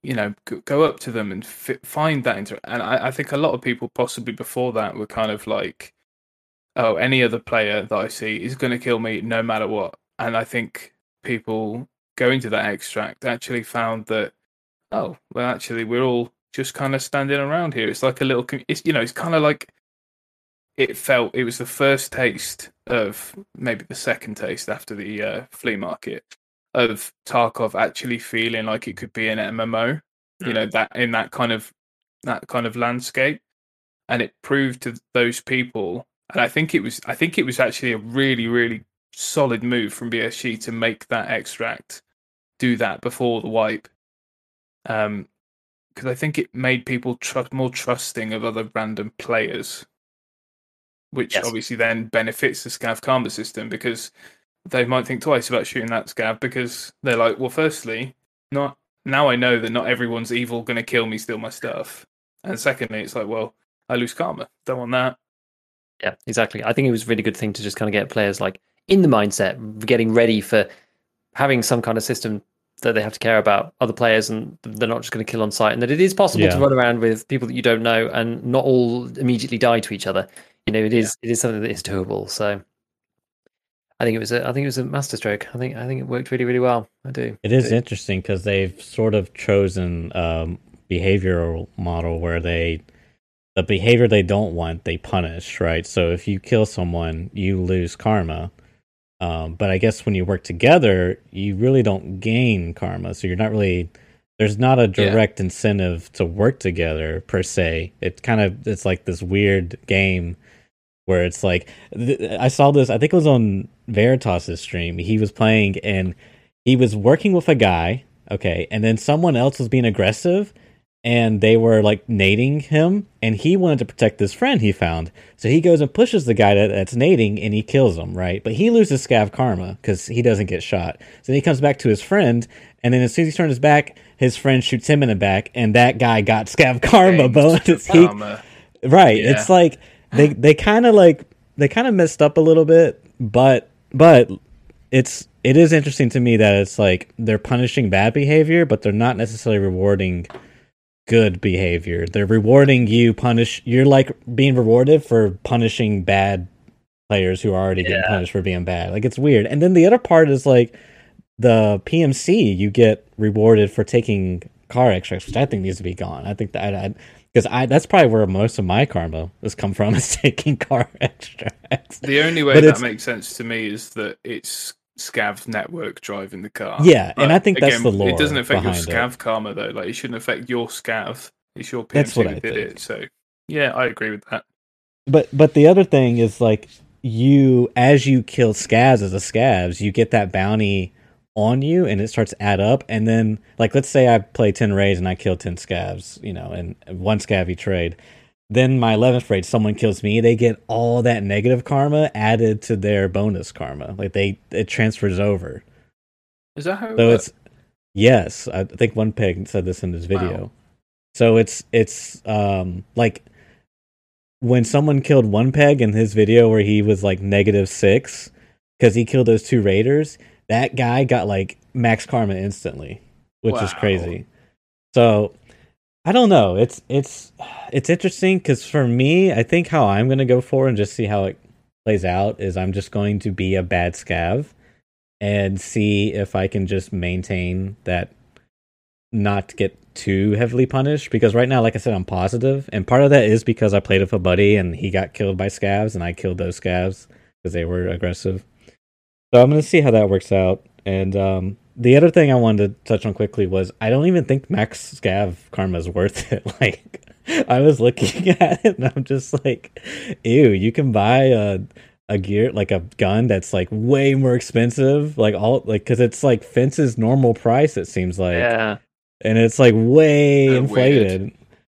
you know go, up to them and fi- find that inter- and I, I think a lot of people possibly before that were kind of like oh any other player that i see is going to kill me no matter what and i think people going to that extract actually found that oh well actually we're all just kind of standing around here it's like a little it's you know it's kind of like it felt it was the first taste of maybe the second taste after the uh, flea market of Tarkov actually feeling like it could be an MMO, you know, that in that kind of that kind of landscape. And it proved to those people, and I think it was I think it was actually a really, really solid move from BSG to make that extract do that before the wipe. Um because I think it made people tr- more trusting of other random players, which Yes. obviously then benefits the Scav Karma system because they might think twice about shooting that Scav because they're like, well, firstly, not now I know that not everyone's evil going to kill me, steal my stuff, and secondly, it's like, well, I lose karma, don't want that. Yeah, exactly. I think it was a really good thing to just kind of get players like in the mindset, getting ready for having some kind of system that they have to care about other players and they're not just going to kill on sight and that it is possible to run around with people that you don't know and not all immediately die to each other. You know, it is it is something that is doable. So I think it was a I think it was a masterstroke. I think I think it worked really, really well. I do. It is do. interesting because they've sort of chosen um, behavioral model where they the behavior they don't want they punish, right? So if you kill someone, you lose karma. Um, but I guess when you work together, you really don't gain karma. So you're not really there's not a Yeah. direct incentive to work together per se. It kind of it's like this weird game where it's like th- I saw this. I think it was on Veritas's stream. He was playing and he was working with a guy. Okay, and then someone else was being aggressive, and they were like nading him, and he wanted to protect this friend he found. So he goes and pushes the guy that, that's nading, and he kills him. Right, but he loses scav karma because he doesn't get shot. So then he comes back to his friend, and then as soon as he turns his back, his friend shoots him in the back, and that guy got scav karma Games bonus. He right Yeah. it's like they they kind of like they kind of messed up a little bit but but it's it is interesting to me that it's like they're punishing bad behavior but they're not necessarily rewarding good behavior they're rewarding you punish you're like being rewarded for punishing bad players who are already getting Yeah. punished for being bad like it's weird and then the other part is like the PMC you get rewarded for taking car extracts, which I think needs to be gone. I think that because I, that's probably where most of my karma has come from is taking car extracts. The only way But that makes sense to me is that it's Scav's network driving the car. Yeah, and I think that's the lore It doesn't affect your behind it. Scav karma though. Like it shouldn't affect your Scav. It's your PMC That's what that I did think. it. So yeah, I agree with that. But but the other thing is like you as you kill scavs as a scavs, you get that bounty on you and it starts to add up and then like let's say I play 10 raids and I kill 10 scavs, you know, and one scav trade. Then my 11th raid someone kills me, they get all that negative karma added to their bonus karma. Like they it transfers over. Is that how? It So works? it's yes, I think one peg said this in his video. Wow. So it's it's um like when someone killed one peg in his video where he was like negative six because he killed those two raiders, that guy got like max karma instantly, which is crazy. So I don't know. It's it's it's interesting because for me, I think how I'm gonna go for and just see how it plays out is I'm just going to be a bad scav and see if I can just maintain that not get too heavily punished because right now like I said I'm positive and part of that is because I played with a buddy and he got killed by scavs and I killed those scavs because they were aggressive. So I'm going to see how that works out and um the other thing I wanted to touch on quickly was I don't even think max scav karma is worth it. Like I was looking at it and I'm just like ew, you can buy a a gear like a gun that's like way more expensive like all like because it's like fence's normal price it seems like yeah. and it's like way inflated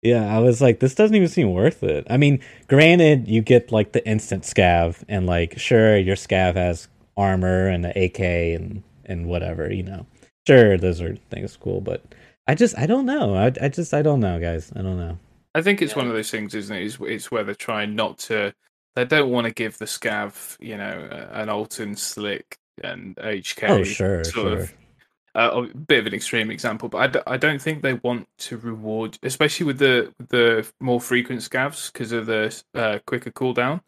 yeah i was like this doesn't even seem worth it i mean granted you get like the instant scav and like sure your scav has armor and the ak and and whatever you know sure those are things cool but i just i don't know i, I just i don't know guys i don't know I think it's Yeah. one of those things, isn't it? It's, it's where they're trying not to. They don't want to give the scav, you know, uh, an Altyn Slick and HK. Oh, sure, sort sure. of uh, a bit of an extreme example, but I, d- I don't think they want to reward, especially with the the more frequent scavs because of the uh, quicker cooldown.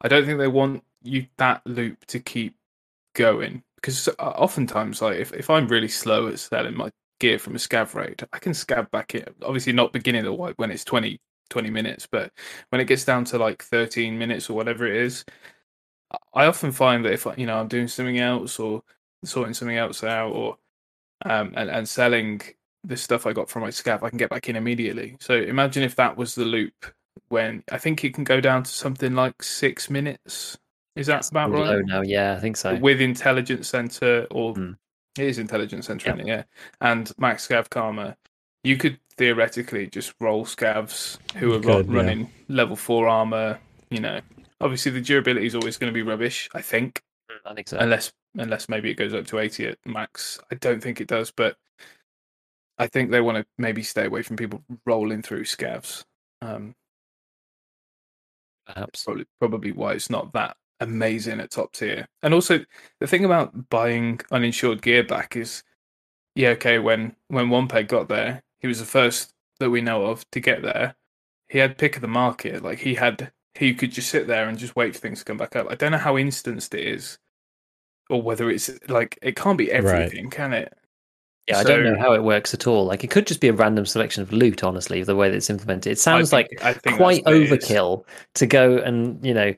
I don't think they want you that loop to keep going because uh, oftentimes, like if, if I'm really slow at selling my gear from a scav raid, I can scav back it. Obviously, not beginning the the when it's 20, 20 minutes, but when it gets down to like thirteen minutes or whatever it is, I often find that if you know I'm doing something else or sorting something else out or um, and, and selling the stuff I got from my scav, I can get back in immediately. So imagine if that was the loop when I think it can go down to something like six minutes. Is that about right? low now. Yeah, I think so. With Intelligence Center or Hmm. it is Intelligence Center, Yep. isn't it? yeah. And Max Scav Karma, you could theoretically just roll scavs who You are ro- could, yeah. running level four armor. You know, obviously the durability is always going to be rubbish. I think I think so. unless unless maybe it goes up to 80 at max. I don't think it does, but I think they want to maybe stay away from people rolling through scavs. Um, Perhaps. probably probably why it's not that amazing at top tier. And also the thing about buying uninsured gear back is yeah, okay, when when one peg got there, he was the first that we know of to get there. He had pick of the market. Like he had he could just sit there and just wait for things to come back up. I don't know how instanced it is. Or whether it's like it can't be everything, can it? Yeah, I don't know how it works at all. Like it could just be a random selection of loot, honestly, the way that it's implemented. It sounds I like I think quite that's what it is. overkill to go and, you know,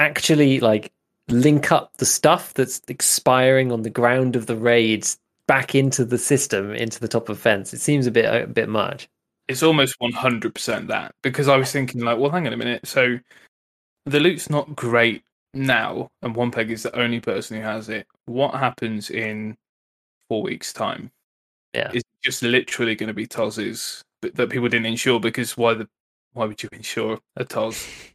actually like link up the stuff that's expiring on the ground of the raids back into the system, into the top of fence. It seems a bit a bit much. it's almost 100% that because I was thinking like, well, hang on a minute. So the loot's not great now, and one peg is the only person who has it. What happens in four weeks' time? Yeah. Is it just literally going to be Toz's but that people didn't insure because why the why would you insure a Toz?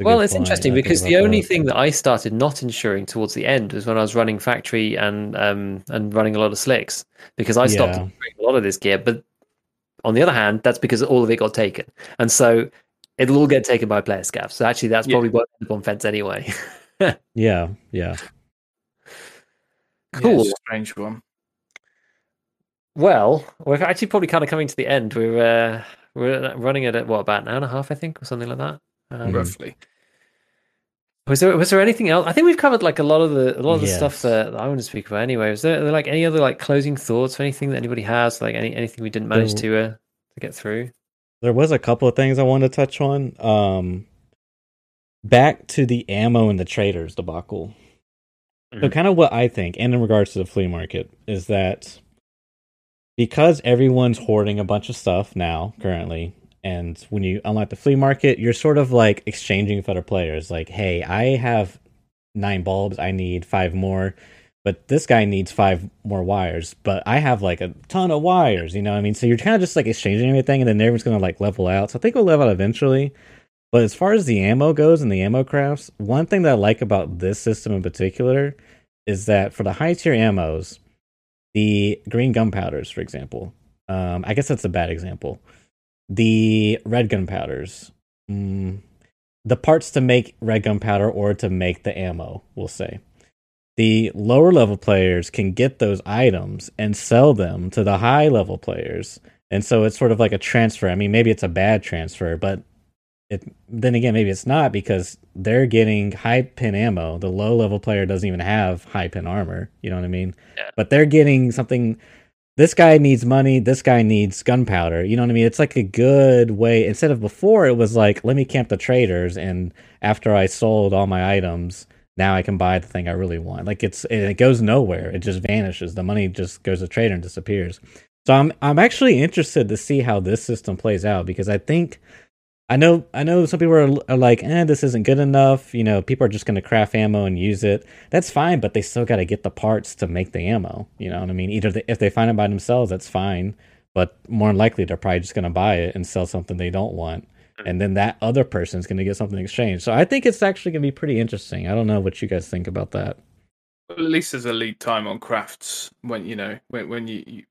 a well, it's point. interesting because the only that. thing that I started not insuring towards the end was when I was running factory and um and running a lot of slicks because I stopped Yeah. insuring a lot of this gear. But on the other hand, that's because all of it got taken, and so it'll all get taken by player scavs. So actually, that's Yeah. probably what ended up on fence anyway. Yeah, yeah. Yeah, cool. it's a strange one. Well, we're actually probably kind of coming to the end. We're uh, we're running it at what about an hour and a half, I think, or something like that. Um, Mhm. Roughly. Was there was there anything else? I think we've covered like a lot of the a lot of the Yes. stuff that, that I want to speak about. Anyway, was there, are there like any other like closing thoughts or anything that anybody has? Like any anything we didn't manage to uh, to get through? There was a couple of things I wanted to touch on. Um, back to the ammo and the traders debacle. So, Mhm. kind of what I think, and in regards to the flea market, is that because everyone's hoarding a bunch of stuff now, currently, and when you unlock the flea market, you're sort of like exchanging with other players. Like, hey, I have nine bulbs, I need five more, but this guy needs five more wires, but I have like a ton of wires, you know what I mean? So you're kind of just like exchanging everything, and then everyone's gonna like level out. So I think we'll level out eventually. But as far as the ammo goes and the ammo crafts, one thing that I like about this system in particular is that for the high tier ammos, the green gunpowders, for example, um, I guess that's a bad example. The red gunpowders, mm, the parts to make red gunpowder or to make the ammo, we'll say. The lower level players can get those items and sell them to the high level players. And so it's sort of like a transfer. I mean, maybe it's a bad transfer, but it then again maybe it's not because they're getting high pen ammo the low level player doesn't even have high pin armor you know what i mean Yeah. but they're getting something this guy needs money this guy needs gunpowder. You know what i mean? It's like a good way instead of before it was like let me camp the traders and after i sold all my items now i can buy the thing i really want. Like it's it goes nowhere. It just vanishes. The money just goes to trader and disappears. So i'm i'm actually interested to see how this system plays out because i think I know, I know. Some people are, are like, "Eh, this isn't good enough." You know, people are just going to craft ammo and use it. That's fine, but they still got to get the parts to make the ammo. You know what I mean? Either they, if they find it by themselves, that's fine. But more than likely, they're probably just going to buy it and sell something they don't want, and then that other person's going to get something exchanged. So I think it's actually going to be pretty interesting. I don't know what you guys think about that. Well, at least there's a lead time on crafts when you know when when you, you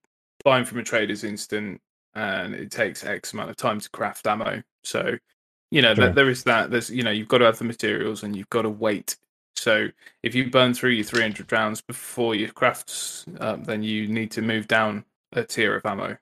buying from a trader's instant. And it takes X amount of time to craft ammo. So, you know, Sure. th- there is that. There's, you know, you've got to have the materials and you've got to wait. So, if you burn through your 300 rounds before your crafts, um, then you need to move down a tier of ammo.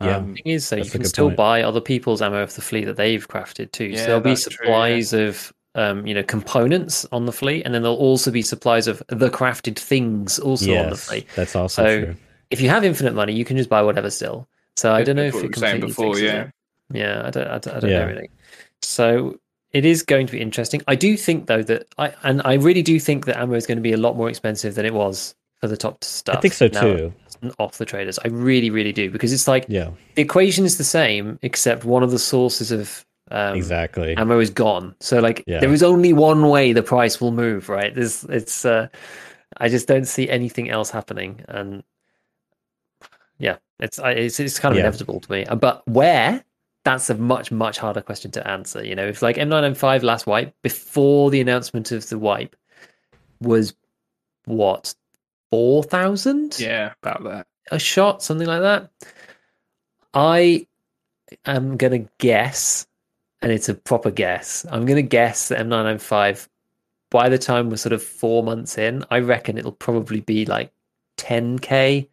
Yeah. Um, thing is, though, you can still point. buy other people's ammo of the flea that they've crafted too. Yeah, so there'll be that's true, yeah. supplies of, um, you know, components on the flea, and then there'll also be supplies of the crafted things also on the flea. that's also So, true. If you have infinite money, you can just buy whatever still. So I don't know if what it we were saying completely before, fixes yeah. it. Yeah, I don't, I don't, I don't Yeah. know really. So it is going to be interesting. I do think though that I and I really do think that ammo is going to be a lot more expensive than it was for the top stuff. I think so too. Off the traders, I really, really do because it's like Yeah, the equation is the same except one of the sources of um, exactly. ammo is gone. So like Yeah. there is only one way the price will move, right? There's it's uh I just don't see anything else happening and yeah, it's it's it's kind of Yeah. inevitable to me. Uh, But where? That's a much much harder question to answer. You know, if like M995 last wipe before the announcement of the wipe was what four thousand? yeah, about that. a shot, something like that. I am gonna guess, and it's a proper guess. I'm gonna guess that M995. By the time we're sort of four months in, I reckon it'll probably be like 10k,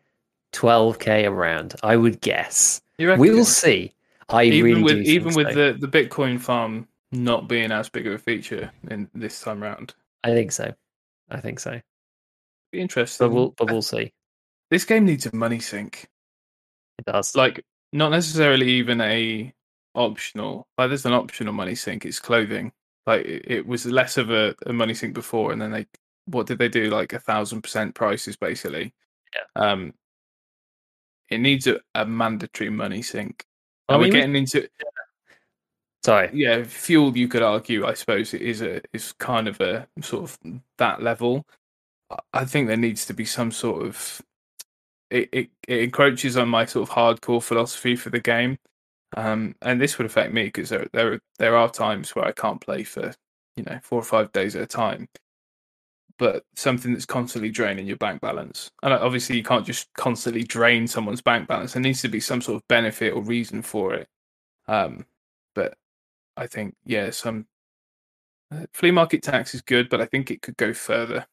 12k around. I would guess. We will see. I even really with even with so. the, the Bitcoin farm not being as big of a feature in this time round. I think so. I think so. Be interesting. But we'll but we'll see. This game needs a money sink. It does. Like not necessarily even a optional. Like there's an optional money sink. It's clothing. Like it, it was less of a, a money sink before, and then they what did they do? Like a thousand percent prices basically. Yeah. Um. It needs a, a mandatory money sink. I we're mean, we- getting into Sorry. yeah, fuel. You could argue, I suppose, is a is kind of a sort of that level. I- I think there needs to be some sort of it. It, it encroaches on my sort of hardcore philosophy for the game, um, and this would affect me because there there there are times where I can't play for you know four or five days at a time. But something that's constantly draining your bank balance, and obviously you can't just constantly drain someone's bank balance. There needs to be some sort of benefit or reason for it. Um, but I think yeah, some uh, flea market tax is good, but I think it could go further.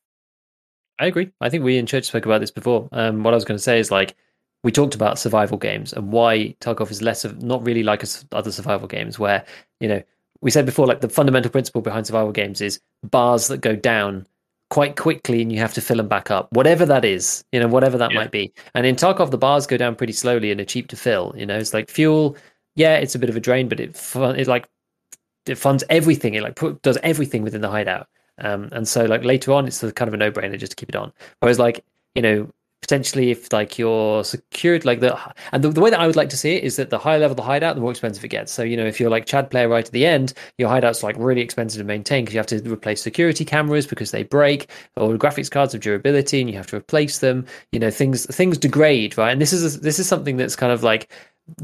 I agree. I think we in church spoke about this before. Um, what I was going to say is like we talked about survival games and why Tarkov is less of not really like other survival games where you know we said before like the fundamental principle behind survival games is bars that go down quite quickly and you have to fill them back up whatever that is you know whatever that Yeah. might be. And in tarkov the bars go down pretty slowly and are cheap to fill you know it's like fuel yeah it's a bit of a drain but it fun, it like it funds everything it like put, does everything within the hideout. Um, and so like later on it's kind of a no-brainer just to keep it on. Whereas like you know potentially if like you're secured like the and the, the way that i would like to see it is that the higher level the hideout the more expensive it gets. So you know if you're like chad player right at the end your hideout's like really expensive to maintain because you have to replace security cameras because they break or graphics cards of durability and you have to replace them. You know things things degrade right? And this is this is something that's kind of like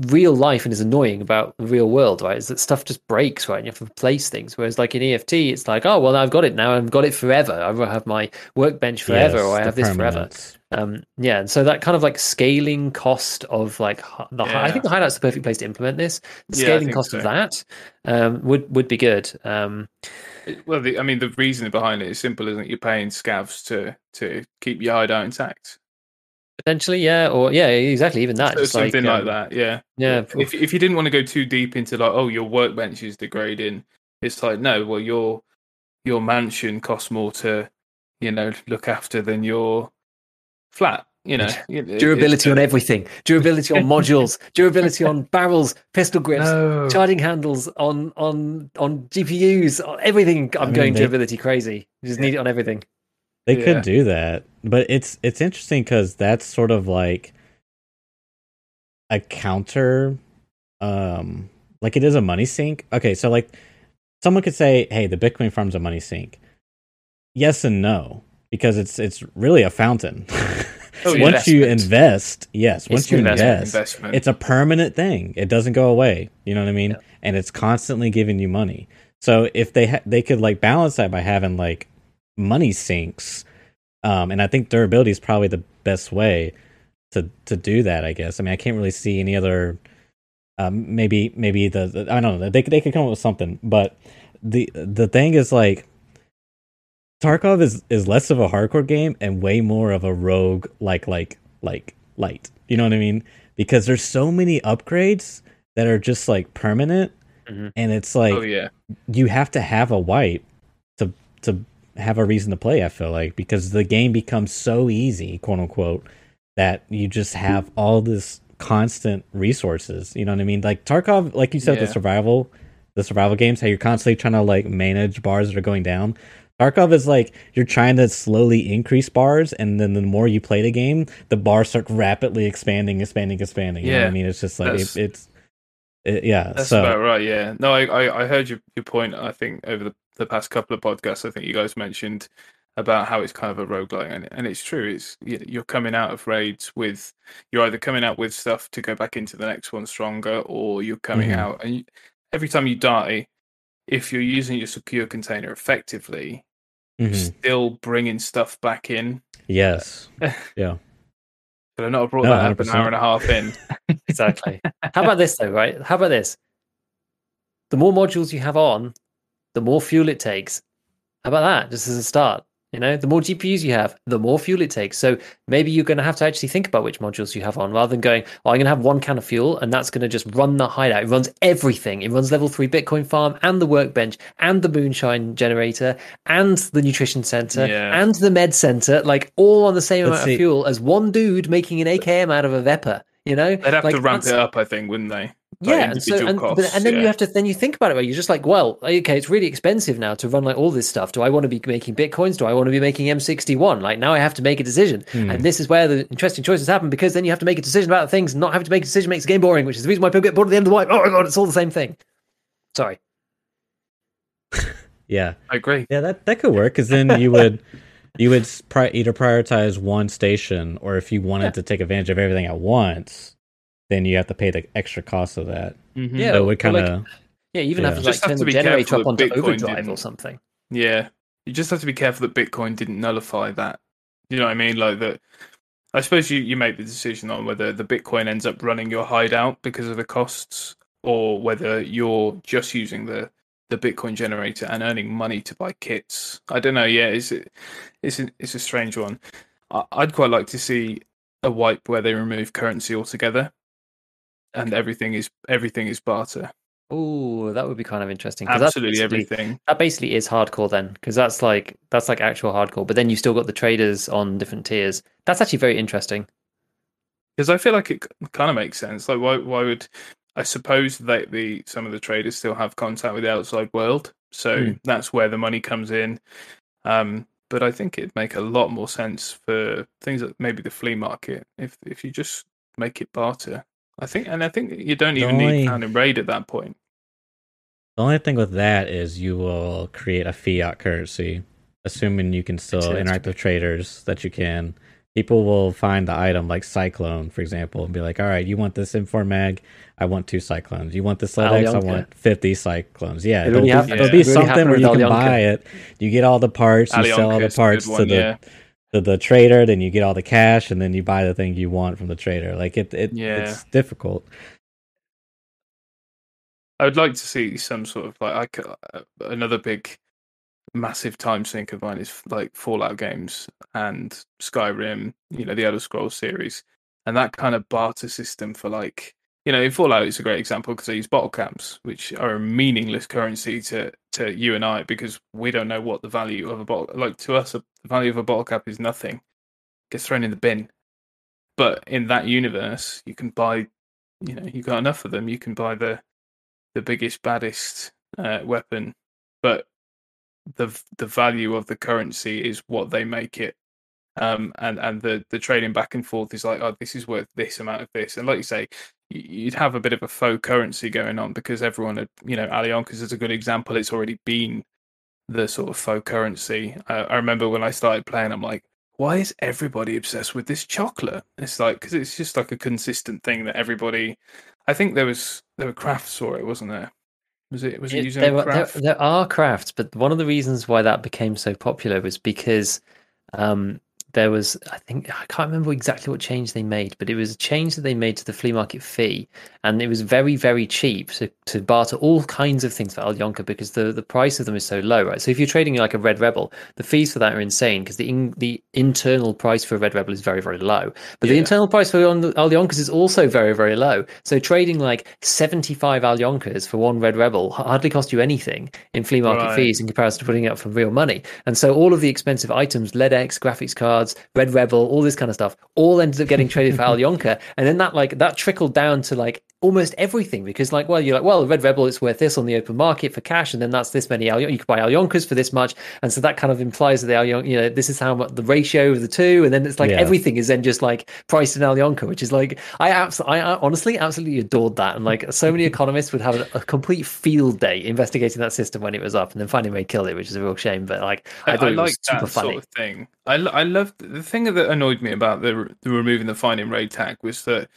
real life and is annoying about the real world, right? Is that stuff just breaks, right? And you have to replace things. Whereas like in EFT, it's like, oh well, I've got it now. I've got it forever. I will have my workbench forever, Yes, or I have this forever. Um, yeah, and so that kind of like scaling cost of like the hi- I think the hideout's the perfect place to implement this. The scaling think cost of that um, would would be good. Um, It- Well, the, I mean, the reason behind it is simple, isn't it? You're paying scavs to to keep your hideout intact. Potentially, yeah, or yeah, exactly. Even that, So just something like, um, that, yeah. Yeah, If if you didn't want to go too deep into like, oh, your workbench is degrading, it's like no, well, your your mansion costs more to, you know, look after than your flat. You know, It- it- durability on everything, durability on modules, durability on barrels, pistol grips, No. charging handles on on on GPUs, on everything. I'm mean, going they- durability crazy. You just need it on everything. They Yeah. could do that, but it's it's interesting because that's sort of like a counter, um, like it is a money sink. Okay, so like someone could say, "Hey, the Bitcoin farm's a money sink." Yes and no, because it's it's really a fountain. Oh, once you invest, yes, once you invest, investment. it's a permanent thing. It doesn't go away. You know what I mean? Yeah. And it's constantly giving you money. So if they ha- they could like balance that by having like money sinks, um, and I think durability is probably the best way to to do that. I guess. I mean, I can't really see any other Um, maybe maybe the, the I don't know they they could come up with something, but the the thing is like Tarkov is is less of a hardcore game and way more of a rogue like like like light. You know what I mean? Because there's so many upgrades that are just like permanent, Mhm. and it's like oh yeah, you have to have a wipe to to have a reason to play. I feel like because the game becomes so easy, quote unquote, that you just have all this constant resources. You know what I mean? Like Tarkov, like you said, the survival, the survival games, how you're constantly trying to like manage bars that are going down. Tarkov is like you're trying to slowly increase bars, and then the more you play the game, the bars start rapidly expanding, expanding, expanding. You know what I mean? It's just like it, it's, it, yeah. that's so about right. Yeah, no, I, I, I heard your, your point. I think over the, the past couple of podcasts, I think you guys mentioned about how it's kind of a roguelike, and and it's true. It's you- you're coming out of raids with you're either coming out with stuff to go back into the next one stronger, or you're coming Mhm. out and you, every time you die, if you're using your secure container effectively, mhm. you're still bringing stuff back in. yes, yeah. But I've not brought No, that up an hour and a half in. Exactly. How about this though, right? How about this? The more modules you have on, the more fuel it takes. How about that? Just as a start. You know, the more GPUs you have, the more fuel it takes. So maybe you're going to have to actually think about which modules you have on rather than going, oh, I'm going to have one can of fuel and that's going to just run the hideout. It runs everything. It runs level three Bitcoin farm and the workbench and the moonshine generator and the nutrition center Yeah. and the med center, like all on the same Let's amount see. of fuel as one dude making an AKM out of a Vepr. You know, They'd have Like, to ramp it up, I think, wouldn't they? Like yeah, and so individual and, but, and then you have to then you think about it. Right? You're just like, well, okay, it's really expensive now to run like all this stuff. Do I want to be making bitcoins? Do I want to be making M61? Like now, I have to make a decision, Hmm. and this is where the interesting choices happen because then you have to make a decision about things. and Not having to make a decision makes the game boring, which is the reason why people get bored at the end of the wipe. Oh my god, it's all the same thing. Sorry. Yeah, I agree. yeah, that that could work because then you would you would pri- either prioritize one station, or if you wanted Yeah. to take advantage of everything at once, then you have to pay the extra cost of that. Mhm. Yeah, so it or would kind like- of Yeah, you even Yeah. have to like Just have turn to the generator up onto Bitcoin overdrive or didn't- something. Yeah, you just have to be careful that Bitcoin didn't nullify that. You know what I mean? Like that. I suppose you, you make the decision on whether the Bitcoin ends up running your hideout because of the costs, or whether you're just using the the Bitcoin generator and earning money to buy kits. I don't know. Yeah, it's it's a, it's a strange one. I, I'd quite like to see a wipe where they remove currency altogether, and everything is everything is barter. Oh, that would be kind of interesting. Absolutely everything. that basically is hardcore then because that's like that's like actual hardcore but then you still got the traders on different tiers that's actually very interesting because I feel like it kind of makes sense. Like, why? Why would I suppose that the some of the traders still have contact with the outside world, so Hmm. that's where the money comes in. Um, but I think it'd make a lot more sense for things like maybe the flea market if if you just make it barter. I think, and I think you don't The even only- need found in raid at that point. the only thing with that is you will create a fiat currency, assuming you can still sense. interact with traders that you can. People will find the item like Cyclone, for example, and be like, "All right, you want this Infor Mag? I want two Cyclones. You want this LEDX? I want fifty Cyclones." Yeah, It there'll be, happened. there'll be something where you can buy it. You get all the parts, you sell all the parts good to the yeah. To the trader, then you get all the cash, and then you buy the thing you want from the trader. Like it, it Yeah. it's difficult. I would like to see some sort of like I uh, another big, massive time sink of mine is like Fallout games and Skyrim. You know the Elder Scrolls series, and that kind of barter system for like you know in Fallout it's a great example because they use bottle caps, which are a meaningless currency to to you and I because we don't know what the value of a bottle like to us the value of a bottle cap is nothing, gets thrown in the bin. But in that universe, you can buy, you know, you got enough of them. You can buy the the biggest, baddest uh, weapon, but the the value of the currency is what they make it. Um, and and the the trading back and forth is like, oh, this is worth this amount of this, and like you say, you'd have a bit of a faux currency going on because everyone had, you know, Alyonkas is a good example. It's already been the sort of faux currency. Uh, I remember when I started playing, I'm like, why is everybody obsessed with this chocolate? It's like because it's just like a consistent thing that everybody. I think there was there were crafts for it, wasn't there? Was it was it It- using there, were- there, there are crafts, but one of the reasons why that became so popular was because um, there was I think I can't remember exactly what change they made, but it was a change that they made to the flea market fee, and it was very very cheap to, to barter all kinds of things for Alyonka because the, the price of them is so low, right? So if you're trading like a Red Rebel, the fees for that are insane because the in, the internal price for a Red Rebel is very very low, but yeah. the internal price for Alyonkas is also very very low. So trading like 75 Alyonkas for one Red Rebel hardly cost you anything in flea market right. fees in comparison to putting it up for real money, and so all of the expensive items, LEDX graphics cards cards, Red Rebel, all this kind of stuff, all ended up getting traded for Alyonka. And then that like that trickled down to like almost everything because like well you're like well the red rebel it's worth this on the open market for cash and then that's this many you could buy alyonkas for this much and so that kind of implies that the Alyonka, you know this is how much the ratio of the two and then it's like yeah. everything is then just like priced in alyonka which is like i absolutely i honestly absolutely adored that and like so many economists would have a, a, complete field day investigating that system when it was up and then finding a way to kill it which is a real shame but like i, thought I, I it was super funny sort of thing i, I loved the thing that annoyed me about the, the removing the found in raid tag was that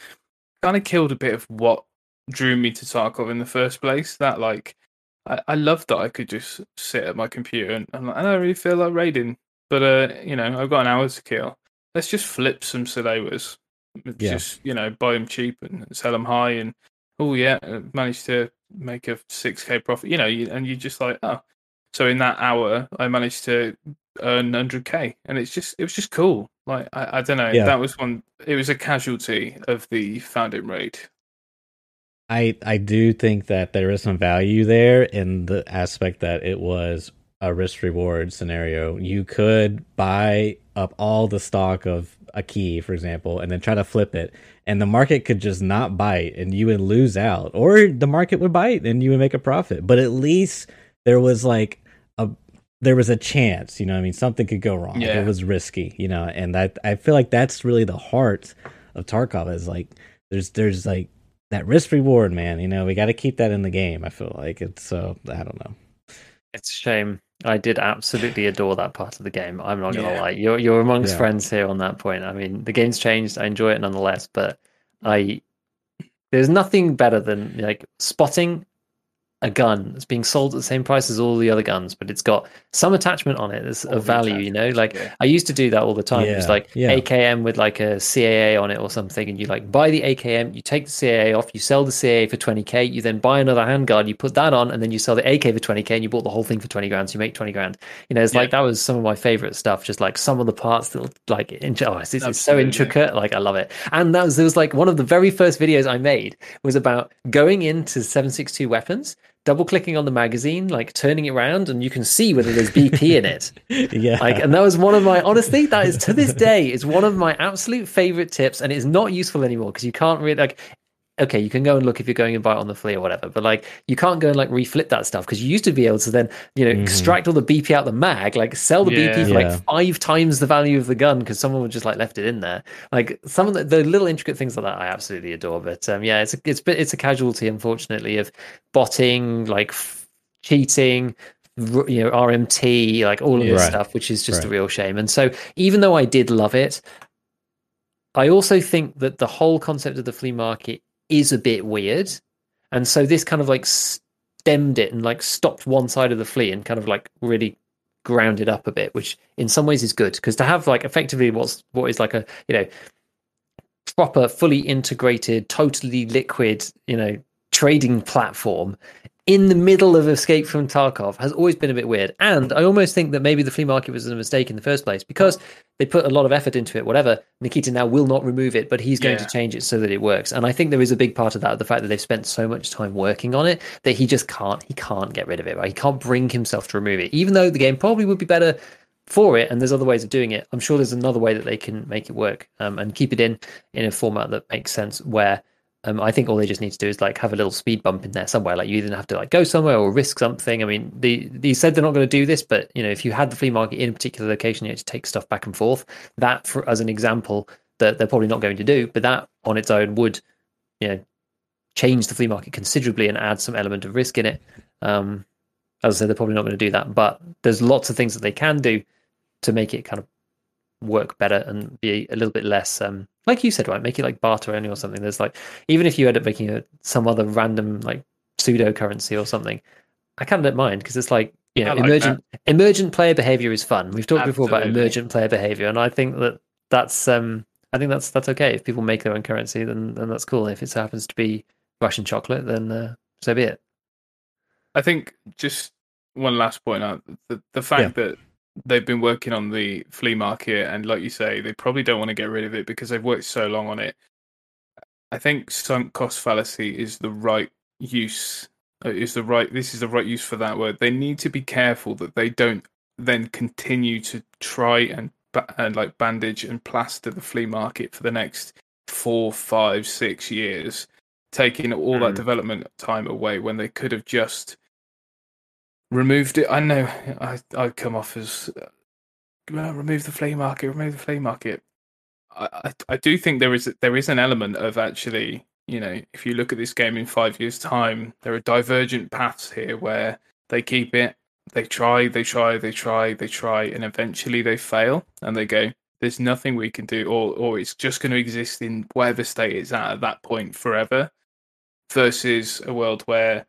kind of killed a bit of what drew me to Tarkov in the first place. That like, I, I love that I could just sit at my computer and I'm I don't really feel like raiding, but uh, you know, I've got an hour to kill. Let's just flip some Salewas. Yeah. Just you know, buy them cheap and sell them high, and oh yeah, managed to make a six k profit. You know, and you're just like, oh. So in that hour, I managed to earn 100k, and it's just it was just cool. Like I, I don't know, yeah. that was one. It was a casualty of the found in raid. I I do think that there is some value there in the aspect that it was a risk reward scenario. You could buy up all the stock of a key, for example, and then try to flip it, and the market could just not bite, and you would lose out, or the market would bite and you would make a profit. But at least there was like there was a chance, you know. I mean, something could go wrong. Yeah. It was risky, you know, and that I feel like that's really the heart of Tarkov is like there's there's like that risk reward, man. You know, we got to keep that in the game. I feel like it's so. I don't know. It's a shame. I did absolutely adore that part of the game. I'm not gonna yeah. lie. You're you're amongst yeah. friends here on that point. I mean, the game's changed. I enjoy it nonetheless, but I there's nothing better than like spotting a gun that's being sold at the same price as all the other guns, but it's got some attachment on it that's of value, you know? Like yeah. I used to do that all the time. Yeah. It was like yeah. AKM with like a CAA on it or something, and you like buy the AKM, you take the CAA off, you sell the CAA for 20k, you then buy another handguard, you put that on, and then you sell the AK for 20k, and you bought the whole thing for 20 grand, so you make 20 grand. You know, it's like that was some of my favorite stuff, just like some of the parts that like, oh, it's, it's so intricate. Like I love it. And that was, there was like one of the very first videos I made was about going into 762 weapons double clicking on the magazine, like turning it around, and you can see whether there's BP in it. yeah. Like, and that was one of my honestly, that is to this day is one of my absolute favorite tips, and it's not useful anymore because you can't really like okay, you can go and look if you're going and buy it on the flea or whatever, but like you can't go and like reflip that stuff because you used to be able to then, you know, mm-hmm. extract all the BP out the mag, like sell the yeah, BP for yeah. like five times the value of the gun because someone would just like left it in there. Like some of the, the little intricate things like that, I absolutely adore. But um, yeah, it's a, it's it's a casualty, unfortunately, of botting, like f- cheating, you know RMT, like all of yeah, this right. stuff, which is just right. a real shame. And so, even though I did love it, I also think that the whole concept of the flea market is a bit weird. And so this kind of like stemmed it and like stopped one side of the flea and kind of like really grounded up a bit, which in some ways is good because to have like effectively what's what is like a you know proper, fully integrated, totally liquid, you know, trading platform in the middle of Escape from Tarkov has always been a bit weird. And I almost think that maybe the flea market was a mistake in the first place because they put a lot of effort into it, whatever. Nikita now will not remove it, but he's going yeah. to change it so that it works. And I think there is a big part of that, the fact that they've spent so much time working on it that he just can't, he can't get rid of it, right? He can't bring himself to remove it, even though the game probably would be better for it and there's other ways of doing it. I'm sure there's another way that they can make it work um, and keep it in in a format that makes sense where um, I think all they just need to do is like have a little speed bump in there somewhere. Like you either have to like go somewhere or risk something. I mean, they they said they're not going to do this, but you know, if you had the flea market in a particular location, you had to take stuff back and forth. That, for, as an example, that they're probably not going to do, but that on its own would, you know, change the flea market considerably and add some element of risk in it. Um, as I said, they're probably not going to do that, but there's lots of things that they can do to make it kind of work better and be a little bit less um, like you said right make it like barter only or something there's like even if you end up making a, some other random like pseudo currency or something i kind of don't mind because it's like you know, like emergent emergent player behavior is fun. We've talked before about emergent player behavior, and I think that that's um, I think that's that's okay. If people make their own currency, then then that's cool. If it happens to be Russian chocolate, then uh, so be it. I think just one last point out the, the fact that they've been working on the flea market and like you say they probably don't want to get rid of it because they've worked so long on it i think sunk cost fallacy is the right use uh, is the right this is the right use for that word they need to be careful that they don't then continue to try and and like bandage and plaster the flea market for the next four five six years taking all that Mm. development time away when they could have just removed it. I know I I'd come off as uh, remove the flea market, remove the flea market. I, I I do think there is there is an element of actually, you know, if you look at this game in five years' time, there are divergent paths here where they keep it, they try, they try, they try, they try, and eventually they fail, and they go, "There's nothing we can do," or or it's just going to exist in whatever state it's at at that point forever. Versus a world where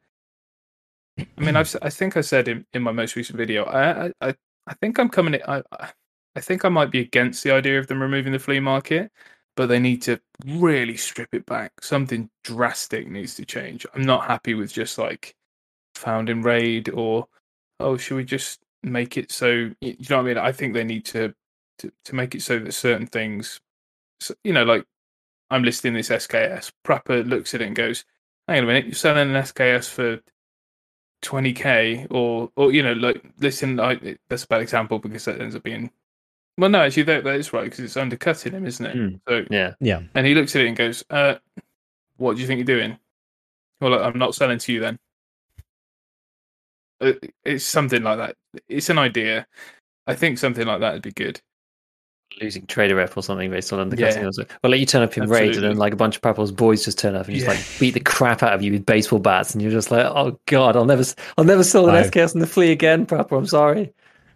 I mean, I've, si think I said in, in my most recent video, I, I, I think I'm coming. I, I- I think I might be against the idea of them removing the flea market, but they need to really strip it back. Something drastic needs to change. I'm not happy with just like found in raid or oh, should we just make it so you know what I mean? I think they need to to, to make it so that certain things, so, you know, like I'm listing this SKS. Prapor looks at it and goes, "Hang on a minute, you're selling an SKS for 20k or or you know like listen I, that's a bad example because that ends up being well no actually that, that is right because it's undercutting him isn't it? Mm. so Yeah, Yeah. and he looks at it and goes uh what do you think you're doing? Well i'm not selling to you then. Uh, it's something like that. It's an idea. I think something like that would be good losing trader rep or something based on undercutting. Yeah. or so. Well, let you turn up in raid, and then like a bunch of Prapor's boys just turn up and just Yeah. like beat the crap out of you with baseball bats, and you're just like, oh god, I'll never, I'll never sell an Five. SKS on the flea again, Prapple. I'm sorry.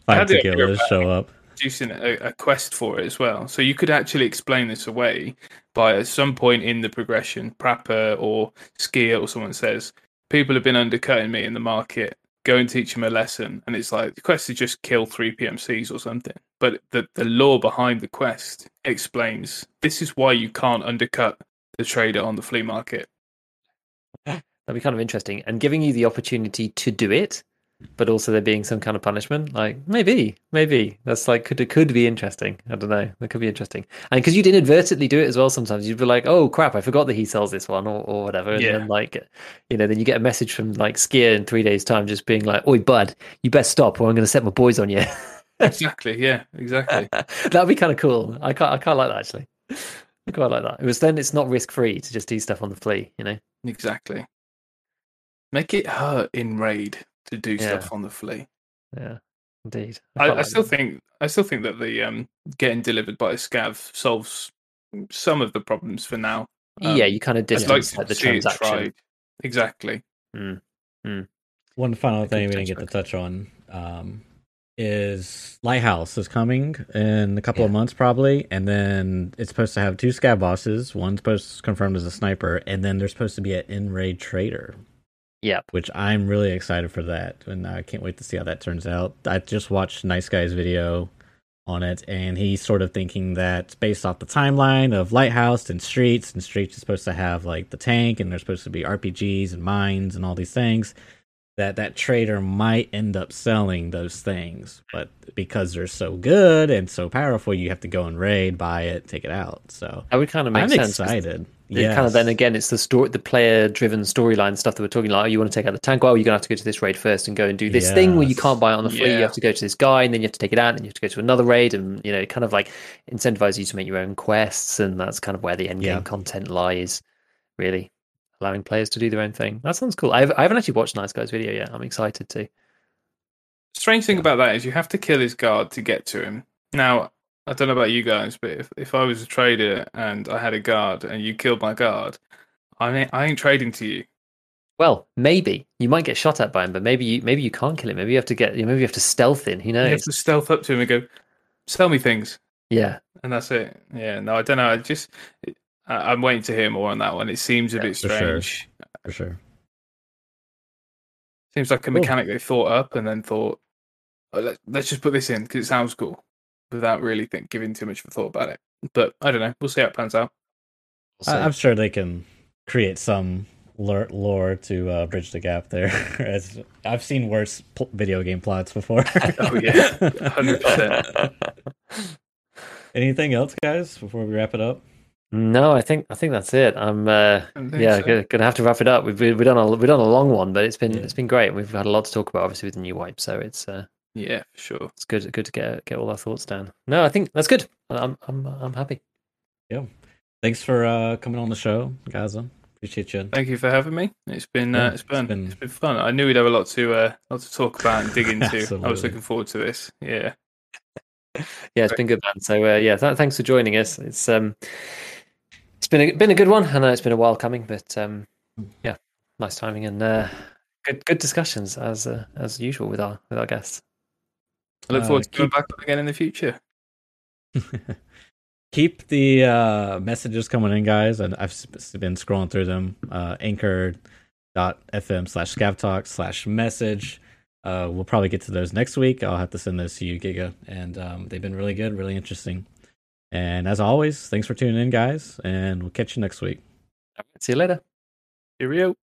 Five How do you tequilas show up. producing a, a quest for it as well. So you could actually explain this away by at some point in the progression, Prapor or Skier or someone says, people have been undercutting me in the market. Go and teach him a lesson. And it's like the quest is just kill three PMCs or something. But the, the lore behind the quest explains this is why you can't undercut the trader on the flea market. That'd be kind of interesting, and giving you the opportunity to do it, but also there being some kind of punishment. Like maybe, maybe that's like could it could be interesting. I don't know. That could be interesting, and because you'd inadvertently do it as well. Sometimes you'd be like, "Oh crap, I forgot that he sells this one," or, or whatever. And Yeah. then like, you know, then you get a message from like Skier in three days' time, just being like, "Oi, bud, you best stop, or I'm going to set my boys on you." Exactly. Yeah, exactly. That'd be kind of cool. I can't. I can't like that actually. I quite like that. It was then. It's not risk free to just do stuff on the flea. You know. exactly. Make it hurt in raid to do Yeah. stuff on the flea. Yeah. Indeed. I, I like still that. think I still think that the um, getting delivered by a scav solves some of the problems for now. Um, yeah, you kind of I'd like distance like the see it transaction. tried. Exactly. One final thing we didn't get to touch on um, is Lighthouse is coming in a couple of months probably, and then it's supposed to have two scav bosses. One's supposed to confirmed as a sniper, and then there's supposed to be an in-raid trader. Yep. Which I'm really excited for that, and I can't wait to see how that turns out. I just watched Nice Guy's video on it, and he's sort of thinking that based off the timeline of Lighthouse and Streets, and Streets is supposed to have like the tank, and there's supposed to be RPGs and mines and all these things that that trader might end up selling those things but because they're so good and so powerful you have to go and raid buy it take it out so That would kind of make i'm sense. 'cause excited it Kind of then again, it's the story, the player-driven storyline stuff that we're talking like. Oh, you want to take out the tank? Well, you're gonna have to go to this raid first and go and do this thing where you can't buy it on the flea. You have to go to this guy, and then you have to take it out, and you have to go to another raid, and you know, kind of like incentivize you to make your own quests, and that's kind of where the end game Yeah. content lies. Really, allowing players to do their own thing. That sounds cool. I've, I haven't actually watched Nice Guy's video yet. I'm excited to. Strange thing Yeah. about that is you have to kill his guard to get to him. Now, I don't know about you guys, but if, if I was a trader and I had a guard and you killed my guard, I ain't, I ain't trading to you. Well, maybe you might get shot at by him, but maybe you maybe you can't kill him. Maybe you have to get. Maybe you have to stealth in. Who knows? You have to stealth up to him and go, sell me things. Yeah. And that's it. Yeah, no, I don't know. I just, I, I'm waiting to hear more on that one. It seems a Yeah, bit for sure. strange. for sure Seems like a Cool. mechanic they thought up and then thought, oh, let, let's just put this in because it sounds cool, without really think, giving too much of a thought about it. But I don't know. We'll see how it pans out. We'll I, I'm sure they can create some lore, lore to uh, bridge the gap there. As I've seen worse pl- video game plots before. Oh, yeah. 100%. Anything else, guys? Before we wrap it up. no, I think I think that's it. I'm uh, yeah so. gonna, gonna have to wrap it up. We've we've done a we've done a long one, but it's been Yeah. it's been great. We've had a lot to talk about, obviously with the new wipe. So it's uh, Yeah, for sure. it's good good to get get all our thoughts down. No, I think that's good. I'm I'm I'm happy. Yeah. Thanks for uh, coming on the show, Gaza. Appreciate you. Thank you for having me. It's been Yeah, uh, it's it's been, been- it's been fun. I knew we'd have a lot to uh, lot to talk about and dig into. I was looking forward to this. Yeah. Yeah, it's been good, man. So uh, yeah, th- thanks for joining us. It's um, it's been a, been a good one. I know it's been a while coming, but um, yeah, nice timing and uh, good good discussions as uh, as usual with our with our guests. I look Uh, forward to coming back again in the future. Keep the uh, messages coming in, guys. And I've been scrolling through them. Uh, anchor.fm slash scavtalk slash message. Uh, we'll probably get to those next week. I'll have to send those to you, Giga. And um, they've been really good, really interesting. And as always, thanks for tuning in, guys. And we'll catch you next week. See you later. Cheerio.